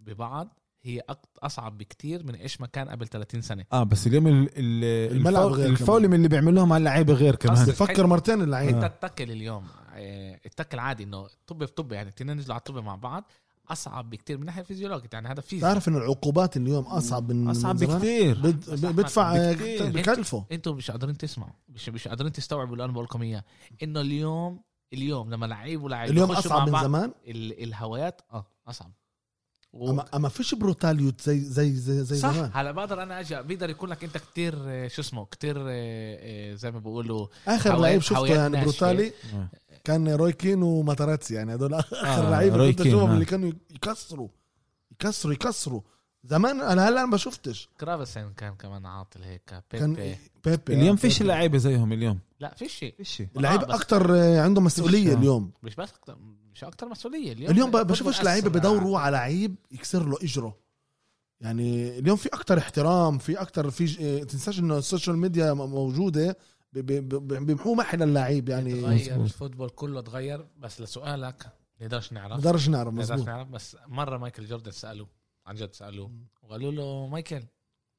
ببعض هي أصعب بكتير من إيش ما كان قبل 30 سنة. آه بس اليوم ال- ال- الملعب غير الفاول اللي بيعملوهم على اللعيبة غير كمان. بفكر مرتين اللعيب آه. انت التكل اليوم آه، التكل عادي إنه طب في طب يعني اثنين نزلوا على الطب مع بعض أصعب بكتير من ناحية فيزيولوجيه يعني هذا فيزياء. تعرف ان العقوبات اليوم أصعب من أصعب من؟ بكثير بد- بدفع. بكلفه. أنتوا مش قادرين تسمعوا. مش مش قادرين تستوعبوا اللي أنا بقول لكم إياه. إنه اليوم اليوم لما لعيب ولاعيب اليوم أصعب من زمان؟ ال- الهوايات آه أصعب. و... اما أما فيش ברוטליות زي زي زي, زي صح زمان هلا بقدر أنا أجي بقدر يكون لك أنت كتير آه، شو اسمه كتير آه، آه، زي ما بيقولوا آخر لعيب شفته يعني. ברוטלי. كان روي كين وماتاراتسي يعني هدول آخر آه، لعيبه كنت اشوفهم. اللي كانوا يكسروا يكسروا يكسروا زمان أنا هلا ما شفتش. جرافسن كان كمان عاطل هيك كان بيبي بيبي اليوم فيش بيبي. لعيبة زيهم اليوم. لا في شيء فيش. اللعيبة آه، آه، عندهم مسؤولية آه. اليوم. مش بس أكتر مش أكتر مسؤولية. اليوم اليوم ب- ال football بشوفش لعيبة. بدوروا على لعيب يكسر له إجره. يعني اليوم في أكتر احترام في أكتر في ج- آه، تنساش إنه ال social media موجودة ب- ب- ب- بيمحوه محل اللعيب يعني. تغير. ال football كله تغير. بس لسؤالك نقدرش نعرف. نقدرش نعرف نقدرش نعرف بس مرة مايكل جوردن سألوه. عن جد سألوه. وقالوا له مايكل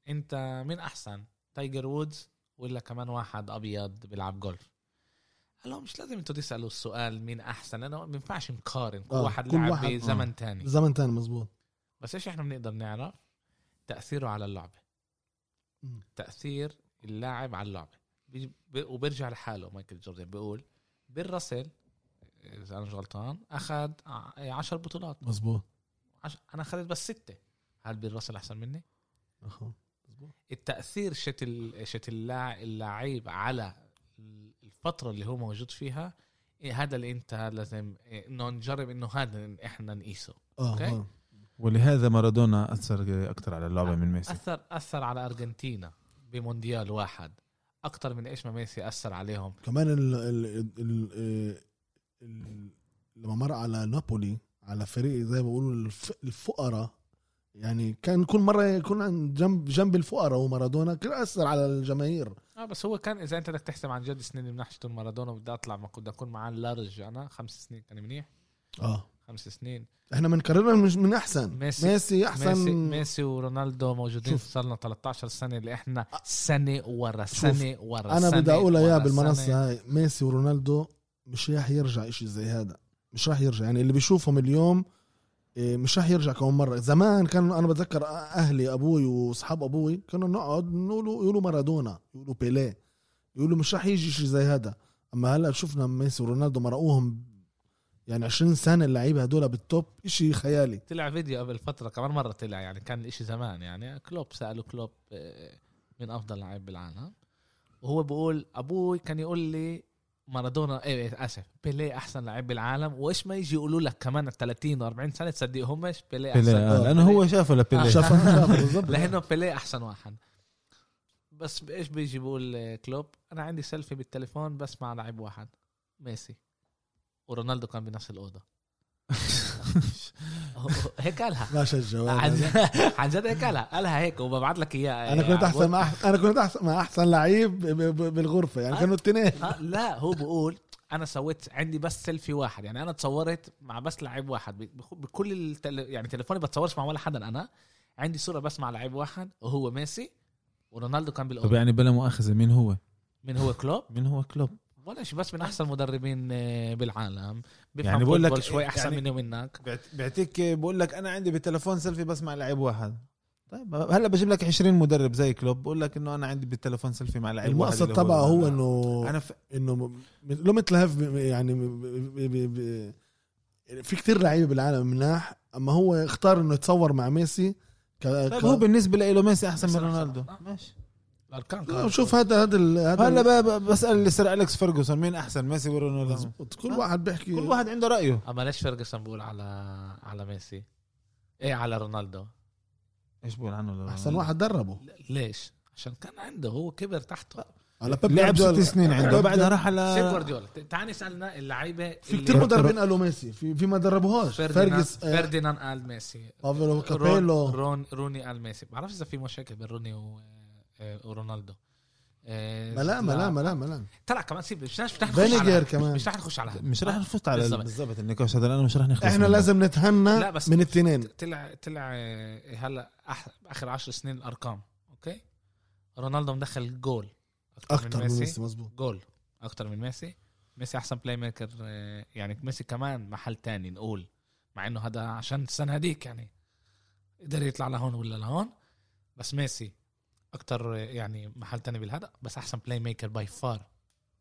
أنت مين أحسن تايجر وودز ولا كمان واحد أبيض بيلعب جولف؟ قال لهم مش لازم أنتوا تسألوا السؤال مين أحسن لأنه ما بينفعش نقارن. كل آه، واحد لعب بزمن تاني. زمن تاني مظبوط. بس إيش إحنا بنقدر نعرف؟ تأثيره على اللعبه. تأثير اللاعب على اللعبه وبيرجع لحاله مايكل جوردن بيقول بيل راسل إذا أنا مش غلطان أخذ 10 بطولات. مظبوط. عش... أنا اخذت بس ستة هل بيل راسل أحسن مني أخو. مظبوط التأثير شت ال... شت. اللعيب على الفترة اللي هو موجود فيها إيه هذا اللي أنت لازم إيه إنه نجرب إنه هذا إحنا نقيسه أوكي. آه. ولهذا مارادونا أثر أكثر على اللعبة من ميسي اثر أثر على أرجنتينا بمونديال واحد أكثر من إيش ما ميسي أثر عليهم كمان ال ال ال ال ال لما مر على نابولي على فريق زي ما بيقولوا الف الفقراء. يعني كان كل مرة يكون عند جنب جنب الفقراء ومارادونا كان أثر على الجماهير. آه بس هو كان إذا أنت بدك تحسب عن جد سنين من ناحية مارادونا بدي أطلع ما كنت أكون معاه لارج أنا خمس سنين كان منيح. آه. خمس سنين. إحنا بنكررها مش من أحسن. ميسي- ميسي, أحسن. ميسي ميسي ورونالدو موجودين. صار لنا 13 سنة اللي إحنا سنة ورا سنة ورا أنا بدي أقول اياها بالمنصة. هاي ميسي ورونالدو مش راح يرجع إشي زي هذا. مش راح يرجع. يعني اللي بيشوفهم اليوم إيه، مش راح يرجع كمان مرة. زمان كان أنا بتذكر أهلي أبوي وأصحاب أبوي كانوا نقعد نقولوا يقولوا مارادونا يقولوا بيليه. يقولوا مش راح يجي شيء زي هذا. أما هلأ شفنا ميسي ورونالدو مرقوهم يعني 20 سنة اللعيبة هدول بال top إشي خيالي. طلع فيديو قبل فترة كمان مرة طلع يعني كان الاشي زمان يعني كلوب سألوا كلوب آه، مين أفضل لاعب بالعالم. وهو بيقول أبوي كان يقول لي مارادونا إيه إيه، آسف. بيليه أحسن لاعب بالعالم. وإيش ما يجي يقولوا لك كمان 30 و40 سنة تصدقهمش بيليه أحسن. بيليه آه، لأنه هو شافه لبيليه. شاف شاف بالضبط. لأنه بيليه أحسن واحد. بس إيش بيجي بيقول آه، كلوب؟ أنا عندي سيلفي بالتليفون بس مع لاعب واحد ميسي. ورونالدو كان بنفس الأوضة. هيك قالها. ما شجع عن جد. عن جد هيك قالها. قالها هيك وببعت لك اياه أنا كنت احسن مع أنا كنت احسن مع أحسن لعيب بالغرفة. يعني آه. كانوا الاثنين آه لا هو بقول أنا سويت عندي بس سيلفي واحد. يعني أنا تصورت مع بس لعيب واحد. بكل التل... يعني تليفوني بتصورش مع ولا حدا. أنا عندي صورة بس مع لعيب واحد. وهو ميسي ورونالدو كان طب بالاوضه يعني بلا مؤاخذة مين هو؟ من هو كلوب؟ مين هو كلوب؟ ولا شيء بس من أحسن المدربين آه، بالعالم. بيفهم يعني بقول لك شوي أحسن يعني- مني ومنك. بيعطيك بقول لك أنا عندي بالتليفون سيلفي بس مع لعيب واحد. طيب هلأ بجيب لك 20 مدرب زي كلوب بقول لك إنه أنا عندي بالتليفون سيلفي مع لعيب واحد المقصد تبعه هو انه أنا ف... إنه لو مثل هيف ب- يعني ب- ب- ب- ب- في كتير لعيبة بالعالم مناح أما هو اختار إنه يتصور مع ميسي ك... طيب ك... هو بالنسبة له ميسي أحسن من رونالدو. ماشي. الارقام لا، كانت- شوف هذا هذا هلا بسأل اللي سير أليكس فيرجسون مين أحسن ميسي ولا رونالدو. كل واحد بيحكي كل واحد عنده رأيه. أما ليش فيرجسون بقول على على ميسي؟ إيه على رونالدو. إيش بقول عنه لرونالدو؟ أحسن واحد دربه. ليش؟ عشان كان عنده هو كبر تحته. على بيب لعب ست. سنين عنده بعدها راح سيب على جوارديولا. تعال نسالنا اللعيبة في كتير مدربين قالوا ميسي في في ما دربوهاش. فرديناند فيرجس آه، فرديناند قال ميسي. بافلو رون كابيلو. رون روني قال ميسي. بعرفش إذا في مشاكل بين روني و- آه، ورونالدو آه، ما لا ما لا ما لا ما لا. طلع كمان سيب مش رح نخش على كمان. مش رح نخش على. مش راح نفوت على بالضبط. بالضبط النقاش هذا لأنه مش راح نخلص إحنا. لازم نتهنى لا بس من الاثنين طلع طلع آه، هلا أح- آخر عشر سنين الأرقام أوكي؟ رونالدو مدخل جول أكثر من ميسي. مزبوط جول أكتر من ميسي. ميسي أحسن playmaker يعني ميسي كمان محل تاني نقول مع إنه هذا عشان السنة هذيك يعني قدر يطلع لهون ولا لهون. بس ميسي أكتر آه، يعني محل تاني بالهذا بس أحسن playmaker by far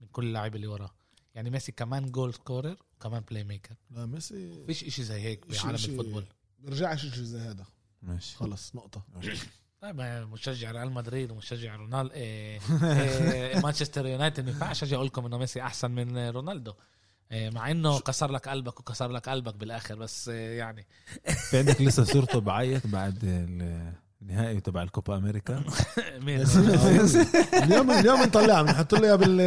من كل اللاعب اللي وراه. يعني ميسي كمان goal scorer وكمان playmaker لا ميسي فيش إشي زي هيك بعالم إشي- ال football. بيرجعش شيء زي هذا. ماشي. خلص نقطة. طيب آه، مشجع ريال مدريد ومشجع رونالدو إيه إيه مانشستر يونايتد. ما ينفعش أجي أقول لكم إنه ميسي أحسن من آه، رونالدو. إيه مع إنه كسر لك قلبك وكسر لك قلبك بالآخر بس آه، يعني. في عندك لسه صورته بعيط بعد النهائي تبع الكوبا أمريكا. مين؟ اليوم اليوم نطلعها بنحط له اياها بال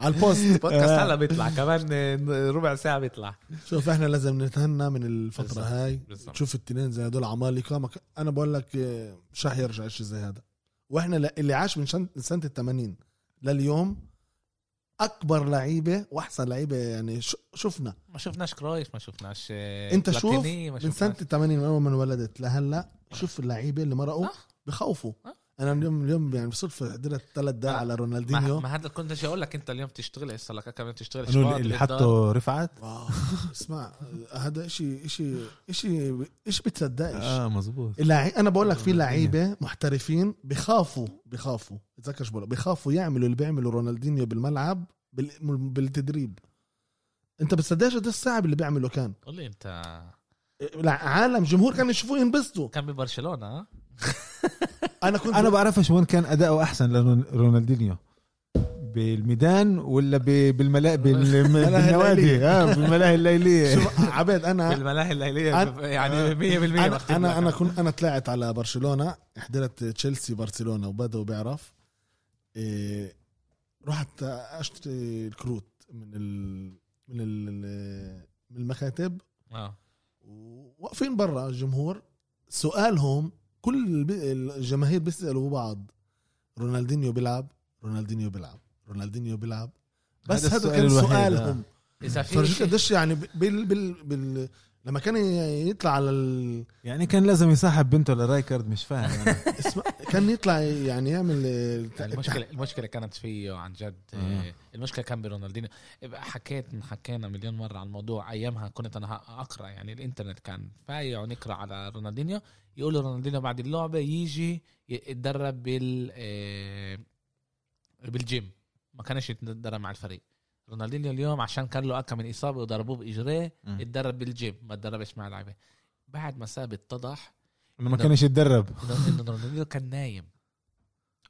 على البوست. بودكاست هلا بيطلع كمان ربع ساعة بيطلع. شوف إحنا لازم نتهنى من الفترة بالظبط. هاي. بالظبط. تشوف التنين زي هدول عمالقة ما ك- أنا بقول لك آه، مش رح يرجع شيء زي هذا. وإحنا اللي عاش من شن- سنة ال 80 لليوم أكبر لعيبة وأحسن لعيبة يعني شفنا ما شفناش كرويف ما شفناش آه، أنت شوف من سنة 80 من أول ما انولدت لهلأ شوف اللعيبة اللي مرقوا صح. بخوفوا آه. أنا اليوم اليوم يعني بالصدفه حضرت ثلاث دقائق ما- على رونالدينيو. ما هذا كنت بدي أقول لك أنت اليوم تشتغل هسه لك كمان تشتغل شباب اللي بالدار. حطه رفعت؟ wow اسمع هذا شيء شيء شيء إيش بتصدقش. آه مزبوط اللاعب أنا بقول لك في لعيبة محترفين بخافوا بخافوا تذكر شو بقول لك، بخافوا يعملوا اللي بيعملوا رونالدينيو بالملعب بال... بالتدريب. أنت بتصدقش قد الصعب اللي بيعمله كان؟ قول لي أنت. لا، عالم جمهور كانوا يشوفوه ينبسطوا. كان ببرشلونة أنا كنت أنا بعرفش وين كان أداؤه أحسن لرونالدينيو بالميدان ولا ب- بالملا بال- بالنوادي. الليلية. آه بالملاهي الليليه شوف عبيد أنا بالملاهي الليليه أنا- يعني 100% أنا أنا. أنا كنت أنا طلعت على برشلونة حضرت تشيلسي برشلونة وبدو بيعرف. إيه رحت أشتري الكروت من ال من ال من المكاتب. آه. واقفين برا الجمهور. سؤالهم كل الجماهير بيسألوا بعض رونالدينيو بيلعب رونالدينيو بيلعب رونالدينيو بيلعب. بس هذا كان سؤالهم. إذا في فرجيك قديش يعني بال بال بال لما كان يطلع على ال... يعني كان لازم يصاحب بنته لرايكارد مش فاهم أنا. اسمع كان يطلع يعني يعمل المشكلة المشكلة كانت فيه عن جد آه. آه. المشكلة كان برونالدينيو حكيت حكينا مليون مرة عن الموضوع أيامها كنت أنا أقرأ يعني الإنترنت كان فايع ونقرأ على رونالدينيو يقولوا رونالدينيو بعد اللعبة يجي يتدرب بال آه، بالجيم ما كانش يتدرب مع الفريق رونالدينيو اليوم عشان كان له أكم من إصابة وضربوه بإجريه. اتدرب بالجيم ما تدربش مع اللعيبه بعد ما ساب اتضح إنه ما كانش يتدرب إنه إنه رونالدينيو كان نايم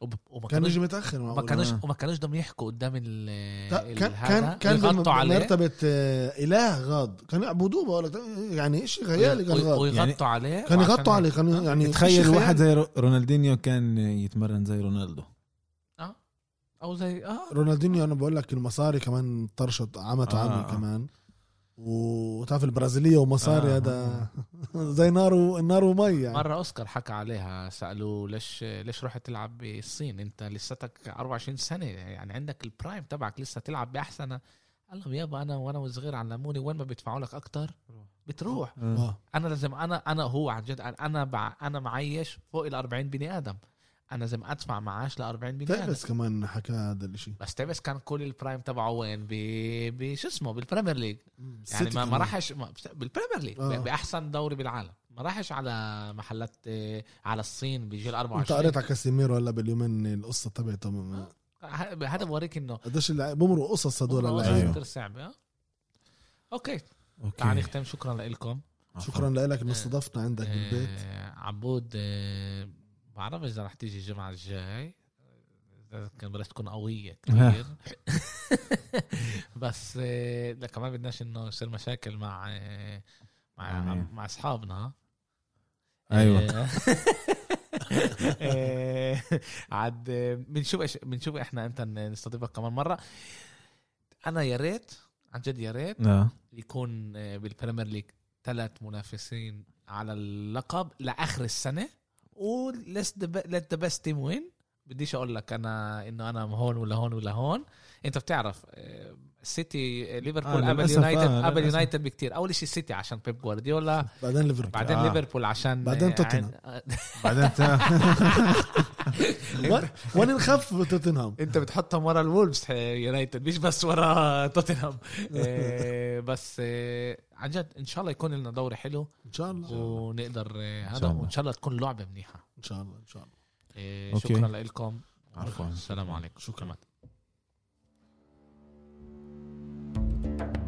وب- وما كان كانوش يجي متأخر ما. كانوش آه. وما كانوش بدهم يحكوا قدام ال كان كان كان ويغطوا عليه مرتبة آه، إله غاض كان يعبدوه بقول لك يعني شيء خيالي كان غاض ويغطوا يعني عليه كان يغطوا عليه كان يعني تخيل إشي واحد. زي رو- رونالدينيو كان يتمرن زي رونالدو أو زي آه رونالدينيو أنا بقول لك المصاري كمان طرشت عمته آه، عمي. كمان وتعرف البرازيلية ومصاري آه، هذا زي نار و... نار ومي يعني. مرة أوسكار حكى عليها سالوه ليش ليش رحت تلعب بالصين أنت لساتك 24 سنة يعني عندك البرايم تبعك لسه تلعب باحسن قال لهم يابا أنا وأنا وصغير علموني وين ما بيدفعوا لك أكتر بتروح آه. آه. أنا لازم أنا أنا هو عن جد أنا أنا معيش فوق ال 40 بني آدم أنا لازم ادفع معاش ل 40 بني آدم بس كمان حكى هذا الشيء بس تيبس كان كل ال prime تبعه وين؟ ب بشو اسمه؟ بال Premier League يعني ما, ما راحش ما- بال Premier League آه. بأحسن دوري بالعالم. ما راحش على محلات آه، على الصين بيجي ال انت 24 قريت على كاسيميرو هلا باليومين القصة تبعته. من- ه- هذا بوريك إنه قديش بمروا قصص هدول اللعيبه أيوه. كتير صعبة آه. أوكي. أوكي. تعال نختم. شكرا لكم. شكرا لك انه استضفتنا عندك بالبيت. آه عبود آه بعرف إذا رح تيجي الجمعة الجاي كان بدها تكون قوية كثير بس آه لا كمان بدناش إنه يصير مشاكل مع آه مع يعني. مع أصحابنا. أيوه. آه، آه، عاد آه، بنشوف إيش بنشوف إحنا إمتى نستضيفك كمان مرة. أنا يا ريت عن جد يا ريت يكون آه، بال Premier League ثلاث منافسين على اللقب لآخر السنة. و let the best team win بديش أقول لك أنا إنه أنا هون ولا هون ولا هون. أنت بتعرف سيتي ليفربول آه، قبل يونايتد آه، قبل. يونايتد بكتير أول شيء السيتي عشان بيب جوارديولا بعدين ليفربول بعدين آه. ليفربول عشان بعدين آه، توتنهام. عن- بعدين وين- نخف توتنهام أنت بتحطهم ورا الولفز يونايتد مش بس ورا توتنهام آه، بس عن جد إن شاء الله يكون لنا دوري حلو إن شاء الله ونقدر هذا. وإن شاء الله تكون لعبة منيحة إن شاء الله إن شاء الله. شكرا لكم عفوا السلام عليكم شكرا. شكرا